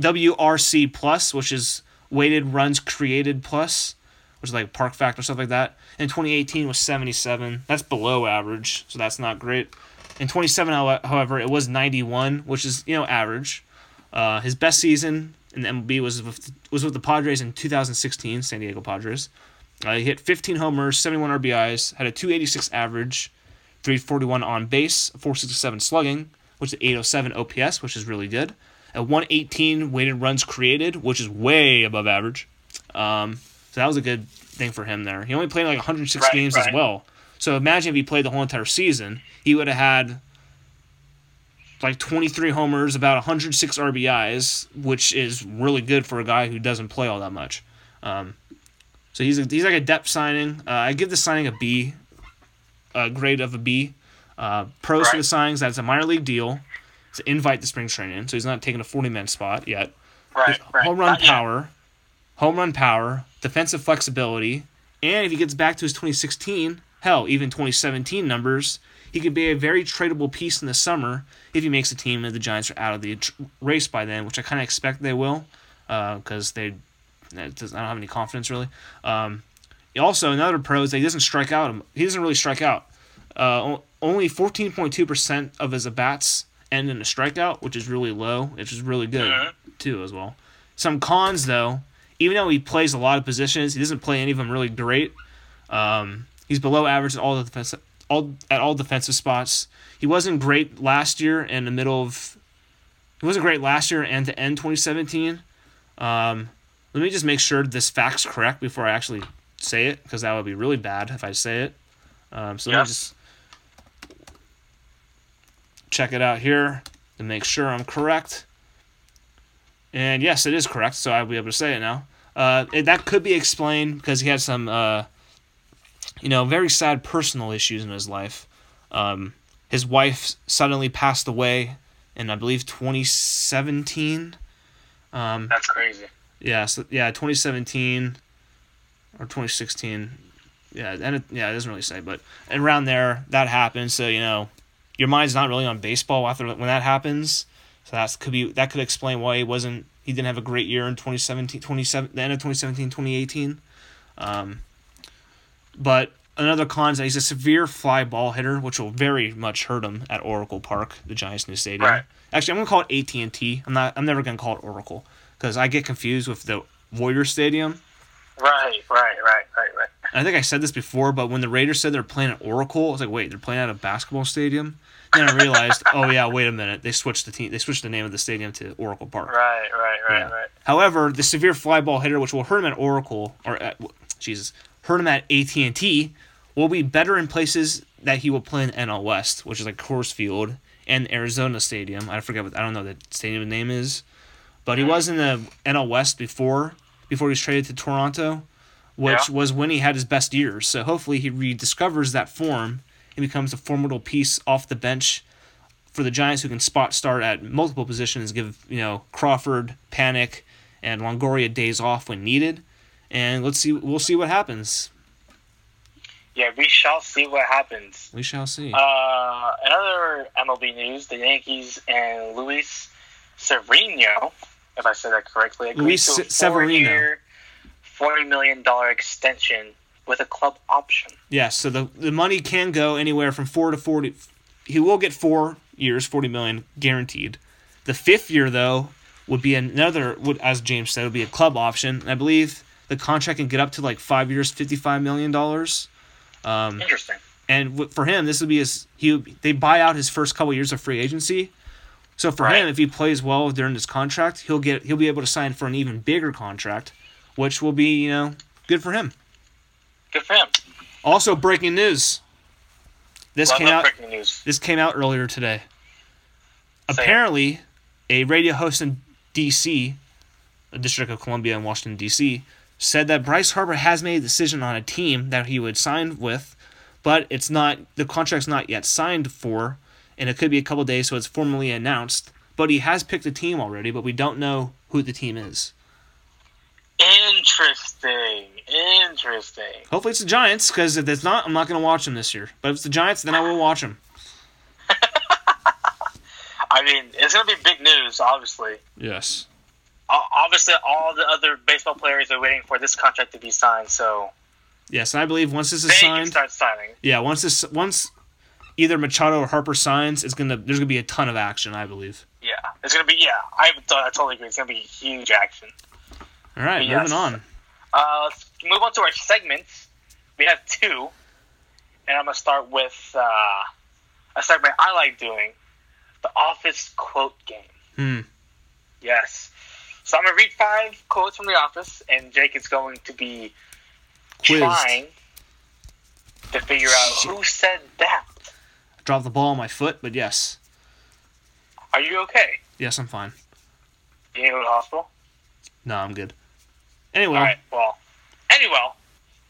WRC plus, which is weighted runs created plus, which is like park factor stuff like that. In 2018 was 77. That's below average, so that's not great. In 27, however, it was 91, which is you know average. Uh, his best season in the MLB was with, was with the Padres in 2016, San Diego Padres. Uh, he hit 15 homers, 71 RBIs, had a 286 average, 341 on base, 467 slugging, which is 807 OPS, which is really good. At 118 weighted runs created, which is way above average. Um, so that was a good thing for him there. He only played like 106 Right, games right. as well. So imagine if he played the whole entire season, he would have had like 23 homers, about 106 RBIs, which is really good for a guy who doesn't play all that much. Um, so he's a, he's like a depth signing. Uh, I give the signing a B, a grade of a B. Uh, pros for the signings that's a minor league deal. It's an invite to spring training, so he's not taking a 40 man spot yet. Right, right. Home run Not yet. power, home run power, defensive flexibility, and if he gets back to his 2016, hell, even 2017 numbers, he could be a very tradable piece in the summer if he makes a team and the Giants are out of the race by then, which I kind of expect they will, because they, it does- I don't have any confidence really. Um, also, another pro is that he doesn't strike out. He doesn't really strike out. Uh, only 14.2% of his at bats end in a strikeout, which is really low, which is really good Mhm. too as well. Some cons though, even though he plays a lot of positions, he doesn't play any of them really great. Um, he's below average at all the defensive, all at all defensive spots. He wasn't great last year in the middle of. He wasn't great last year and to end 2017. Um, let me just make sure this fact's correct before I actually say it, because that would be really bad if I say it. Um, so let me just check it out here to make sure I'm correct. And yes, it is correct, so I'll be able to say it now. Uh, it- that could be explained because he had some, uh, you know, very sad personal issues in his life. Um, his wife suddenly passed away in, I believe, 2017. Um, That's crazy. yeah, so yeah, 2017 or 2016. Yeah, and it, yeah, it doesn't really say, but around there that happened. So you know, your mind's not really on baseball after when that happens. So that could be that could explain why he wasn't he didn't have a great year in 2017, 27 the end of 2017, 2018. Um, but another con is that he's a severe fly ball hitter, which will very much hurt him at Oracle Park, the Giants' new stadium. Right. Actually, I'm gonna call it AT and T. I'm not. I'm never gonna call it Oracle because I get confused with the Warrior Stadium. Right, right, right, right, right. I think I said this before, but when the Raiders said they're playing at Oracle, I was like, wait, they're playing at a basketball stadium. Then I realized, oh yeah, wait a minute, they switched the team. They switched the name of the stadium to Oracle Park. Right, right, right, Yeah. right. However, the severe fly ball hitter, which will hurt him at Oracle or at Jesus, hurt him at AT and T, will be better in places that he will play in NL West, which is like Coors Field and Arizona Stadium. I forget what I don't know what the stadium name is, but he mm-hmm. was in the NL West before before he was traded to Toronto, which yeah. was when he had his best years. So hopefully he rediscovers that form and becomes a formidable piece off the bench for the Giants who can spot start at multiple positions, give, you know, Crawford, Panik, and Longoria days off when needed. And let's see we'll see what happens. Yeah, we shall see what happens. We shall see. Uh, another MLB news, the Yankees and Luis Severino, if I said that correctly, Luis Severino. Year, $40 million extension with a club option. Yes, so the, the money can go anywhere from 4 to 40 he will get 4 years, 40 million guaranteed. The fifth year though would be another would as James said would be a club option. I believe the contract can get up to like 5 years, 55 million dollars. Um, Interesting. And for him, this would be his. He they buy out his first couple years of free agency, so for right. him, if he plays well during this contract, he'll get he'll be able to sign for an even bigger contract, which will be you know good for him. Good for him. Also, breaking news. This came out. breaking news. This came out earlier today. It. Apparently, a radio host in D.C. The District of Columbia in Washington D.C., said that Bryce Harper has made a decision on a team that he would sign with, but it's not the contract's not yet signed for, and it could be a couple days so it's formally announced. But he has picked a team already, but we don't know who the team is. Interesting. Interesting. Hopefully it's the Giants, because if it's not, I'm not going to watch them this year. But if it's the Giants, then I will watch them. I mean, it's going to be big news, obviously. Yes. Obviously, all the other baseball players are waiting for this contract to be signed, so Yes, and I believe once this is they signed, start signing. yeah, once this once either Machado or Harper signs, it's gonna there's gonna be a ton of action, I believe. Yeah, it's going to be, yeah, I, I totally agree. It's going to be huge action. All right, Yes. moving on. Uh, let's move on to our segments. We have two, and I'm gonna start with uh, a segment I like doing: the Office quote game. Hmm. Yes. So I'm gonna read five quotes from The Office, and Jake is going to be Quizzed. trying to figure out who said that. Drop the ball on my foot, but yes, Are you okay? yes, I'm fine. You need to go to the hospital? No, I'm good. Anyway, All right. Well, anyway,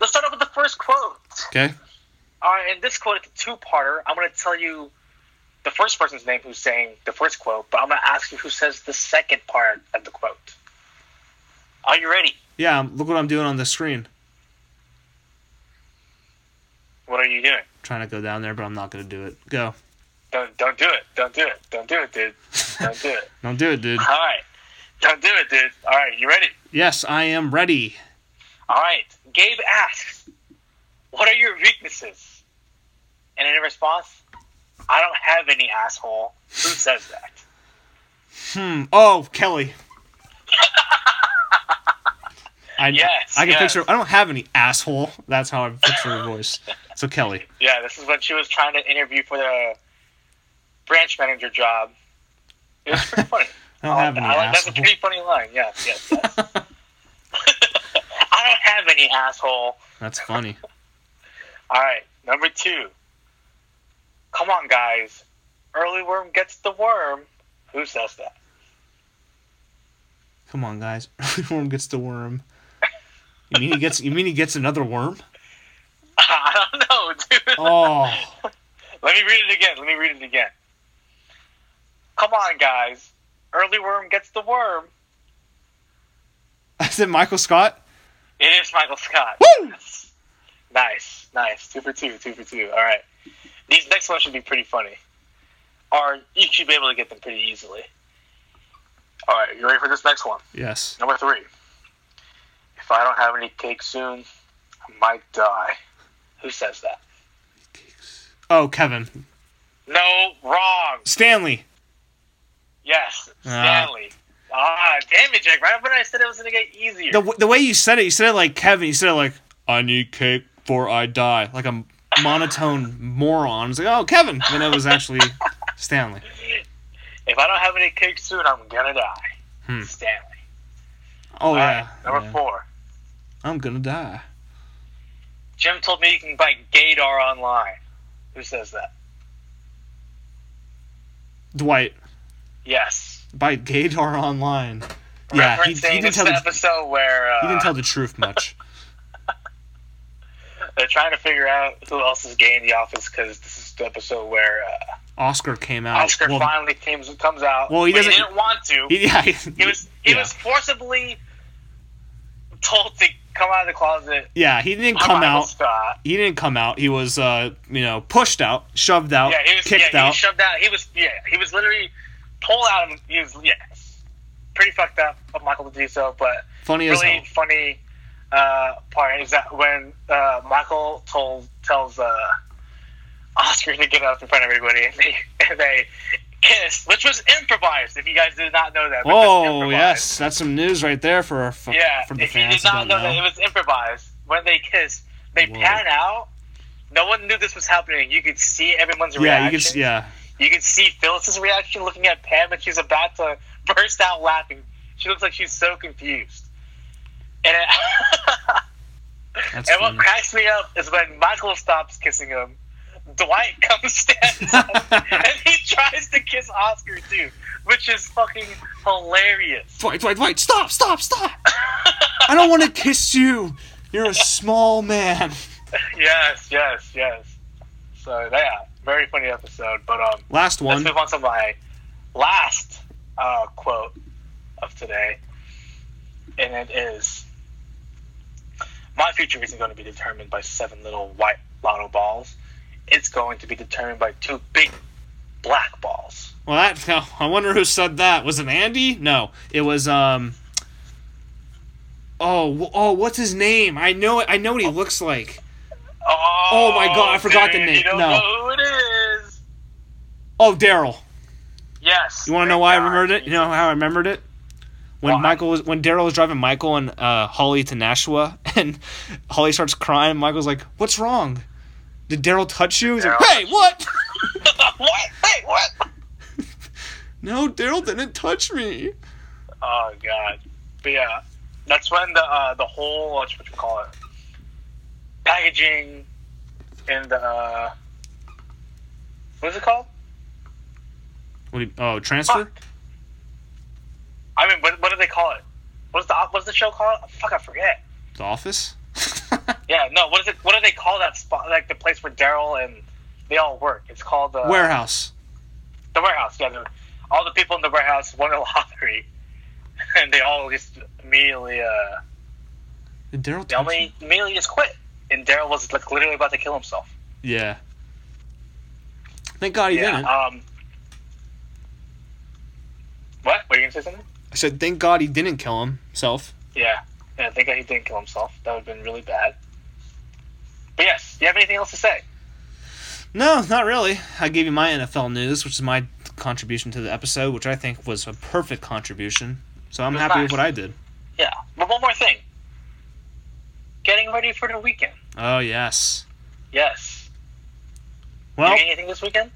let's start off with the first quote. okay. All right, and this quote is a two-parter. I'm going to tell you the first person's name who's saying the first quote, but I'm going to ask you who says the second part of the quote. Are you ready? Yeah, um, look what I'm doing on the screen. What are you doing? I'm trying to go down there, but I'm not gonna do it. Go. Don't don't do it. Don't do it. Don't do it, dude. Don't do it. Don't do it, dude. All right. Don't do it, dude. All right, you ready? Yes, I am ready. All right. Gabe asks, "What are your weaknesses?" And in response, "I don't have any asshole." Who says that? Hmm. Oh, Kelly. I, Yes, I can yes. picture. I don't have any asshole. That's how I picture her voice. So Kelly. Yeah, this is when she was trying to interview for the branch manager job. It was pretty funny. I don't have oh, any I that's a pretty funny line. Yes, yes, yes. I don't have any asshole. That's funny. All right, number two. Come on, guys. Early worm gets the worm. Who says that? Come on, guys. Early worm gets the worm. You mean he gets? You mean he gets another worm? I don't know, dude. Oh, Let me read it again. Let me read it again. Come on, guys. Early worm gets the worm. is it Michael Scott? It is Michael Scott. Woo! Yes. Nice, nice. Two for two, two for two. All right. These next ones should be pretty funny. Or you should be able to get them pretty easily. All right, you ready for this next one? Yes. Number three. If I don't have any cake soon, I might die. Who says that? Oh, Kevin No, wrong. Stanley. Yes, Ah. Stanley. Ah, damn it, Jake. Right when I said it was going to get easier. The w- the way you said it, you said it like Kevin. You said it like I need cake before I die, like a monotone moron. It's like oh Kevin, and it was actually Stanley. if I don't have any cake soon, I'm going to die. Hmm. Stanley. Oh All yeah. right, number yeah. four. I'm gonna die. Jim told me you can buy Gaydar online. Who says that? Dwight Yes. by Gaydar online. Yeah, he, he didn't this tell the episode where uh, he didn't tell the truth much. they're trying to figure out who else is gay in the office because this is the episode where uh, Oscar came out. Oscar well, finally comes comes out. Well, he but doesn't- didn't want to. he, yeah, he, He was he yeah. was forcibly told to come out of the closet. yeah, he didn't come Michael out. Scott. He didn't come out. He was uh you know pushed out, shoved out, Yeah, he was kicked yeah, he out. was shoved out. He was yeah, he was literally pulled out. Of, was yeah, pretty fucked up of Michael to do so, but Funny as really hell. funny uh, part is that when uh, Michael told tells uh, Oscar to get up in front of everybody, and they and they kiss, which was improvised. If you guys did not know that, Oh yes, that's some news right there for our f- yeah. for the If you did not know, know. that it was improvised, when they kiss, they Whoa. pan out. No one knew this was happening. You could see everyone's yeah, reaction. you can s- yeah. You can see Phyllis's reaction looking at Pam, and she's about to burst out laughing. She looks like she's so confused. And, it, That's and what cracks me up is when Michael stops kissing him, Dwight comes stands up and he tries to kiss Oscar too, which is fucking hilarious. Dwight, Dwight, Dwight, stop, stop, stop! I don't want to kiss you. You're a small man. Yes, yes, yes. So yeah, very funny episode. But um, Last one. let's move on to my last uh, quote of today, and it is: "My future isn't going to be determined by seven little white lotto balls. It's going to be determined by two big black balls." Well, that no, I wonder who said that. Was it Andy? No, it was um. Oh, oh, what's his name? I know it. I know what he looks like. Oh, Oh my God, I forgot the name. No. know who it is. Oh, Daryl. Yes. You want to know why I God. remembered it? You know how I remembered it? When Why? Michael was when Daryl was driving Michael and uh, Holly to Nashua, and Holly starts crying. Michael's like, "What's wrong? Did Daryl touch you?" He's like, "Hey, what? what? Hey, what? no, Daryl didn't touch me." Oh god. But yeah, that's when the uh, the whole what you call it packaging and the uh, what is it called? What? Do you, oh, transfer. Fuck. I mean, what, what do they call it? What's the what's the show called? Fuck, I forget. The Office. Yeah, no. What is it? What do they call that spot? Like the place where Daryl and they all work. It's called the Warehouse. The warehouse. Yeah, all the people in the warehouse won a lottery, and they all just immediately uh, Daryl they only immediately just quit. And Daryl was like literally about to kill himself. Yeah. Thank God he yeah. didn't. Um. What? Were you gonna say something? I said, "Thank God he didn't kill himself." Yeah. Yeah. I think he didn't kill himself. That would have been really bad. But yes. Do you have anything else to say? No, not really. I gave you my NFL news, which is my contribution to the episode, which I think was a perfect contribution. So I'm happy nice. with what I did. Yeah. But one more thing. Getting ready for the weekend. Oh yes. Yes. Well, you anything this weekend?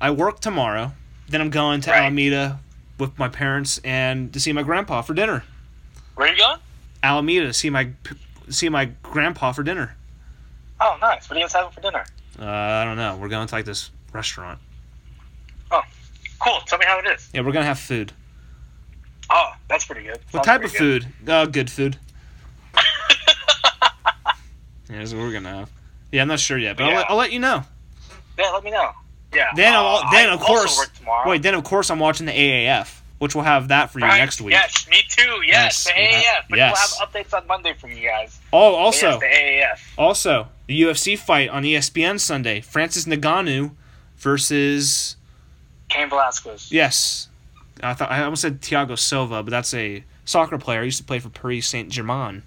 I work tomorrow. Then I'm going to Right. Alameda with my parents and to see my grandpa for dinner. Where are you going? Alameda to see my see my grandpa for dinner. Oh, nice. What are you guys having for dinner? Uh, I don't know. We're going to like this restaurant. Oh, cool. Tell me how it is. Yeah, we're gonna have food. Oh, that's pretty good. What Sounds type of good. food? Uh, good food. Yeah, that's what we're gonna have. Yeah, I'm not sure yet, but I'll, let, I'll let you know. Yeah, let me know. Yeah. Then, uh, I'll, then I of course, work tomorrow. wait. Then of course, I'm watching the AAF, which we'll have that for you Right. next week. Yes, me too. Yes, Yes, the we'll have- AAF. But yes. we'll have updates on Monday for you guys. Oh, also, yes, the AAF. also the UFC fight on ESPN Sunday: Francis Ngannou versus Cain Velasquez. yes, I thought I almost said Thiago Silva, but that's a soccer player. He used to play for Paris Saint Germain.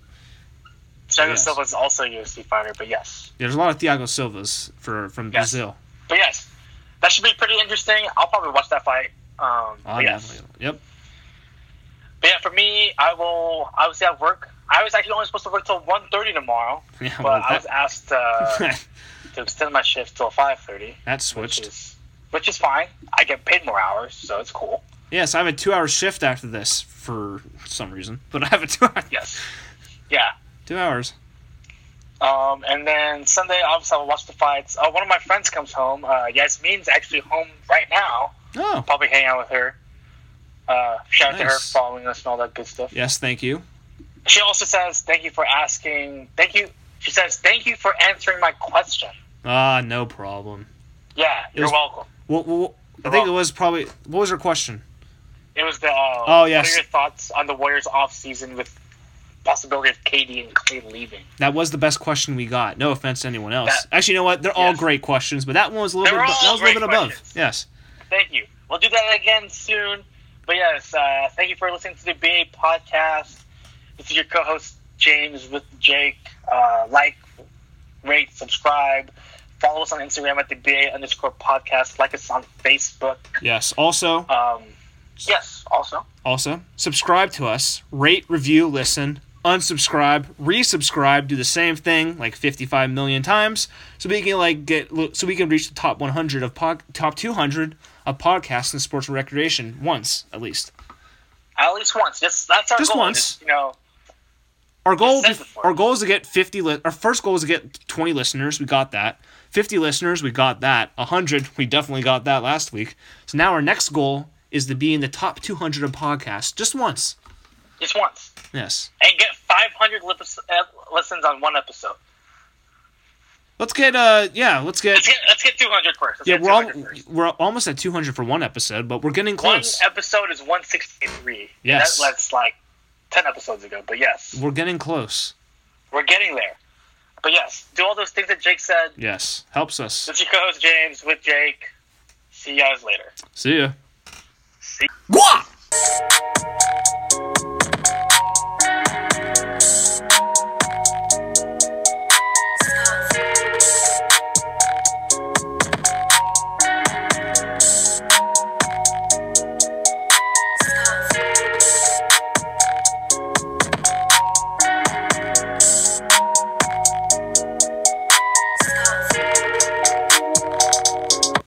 Thiago yes. is also a UFC fighter, but yes. There's a lot of Thiago Silvas for from Yes. Brazil. But yes, that should be pretty interesting. I'll probably watch that fight. Um, Oh, but yes. Yep. But yeah, for me, I will obviously have work. I was actually only supposed to work till 1.30 tomorrow, Yeah, but well, I was asked uh, to extend my shift till 5.30, that which switched. is, which is fine. I get paid more hours, so it's cool. Yes, I have a two-hour shift after this for some reason, but I have a two-hour. Yes. Yeah. Two hours. Um, and then Sunday, obviously, I'll watch the fights. Uh, one of my friends comes home. Uh, Yasmin's actually home right now. Oh, Probably hang out with her. Uh, shout out to her Nice. following us and all that good stuff. yes, thank you. She also says, "Thank you for asking. Thank you." She says, "Thank you for answering my question." Ah, no problem. Yeah, It you're was- welcome. Well, well, I think it was probably. What was her question? It was the. Uh, Oh, What yes. are your thoughts on the Warriors off season with possibility of KD and Clay leaving? That was the best question we got. No offense to anyone else. That- Actually, you know what? They're all great questions, but that one was a little They're bit. That was a little bit above. Yes. Thank you. We'll do that again soon. But yes, uh, thank you for listening to the BA podcast. This is your co-host James with Jake. Uh, like, rate, subscribe. Follow us on Instagram at the BA underscore podcast. Like us on Facebook. Yes. Also, Um, yes, also. also subscribe to us. Rate, review, listen. Unsubscribe, resubscribe, do the same thing like 55 million times, so we can like get so we can reach the top 100 of pod, top 200 of podcasts in sports and recreation once at least. At least once. Just that's our Just goal. once. Just, you know, Our goal, before. our goal is to get 50. Li- our first goal is to get 20 listeners. We got that. 50 listeners, we got that. 100, we definitely got that last week. So now our next goal is to be in the top 200 of podcasts just once. Just once. Yes. And get 500 lis- uh, listens on one episode. Let's get uh yeah, let's get Let's get, let's get 200 first. Let's yeah, we're all, first. we're almost at 200 for one episode, but we're getting close. One close. episode is 163. Yes. That, that's like 10 episodes ago. But yes, We're getting close. we're getting there. But yes, do all those things that Jake said. Yes. Helps us. This is your co-host James with Jake. See you guys later. See ya. See. Guap!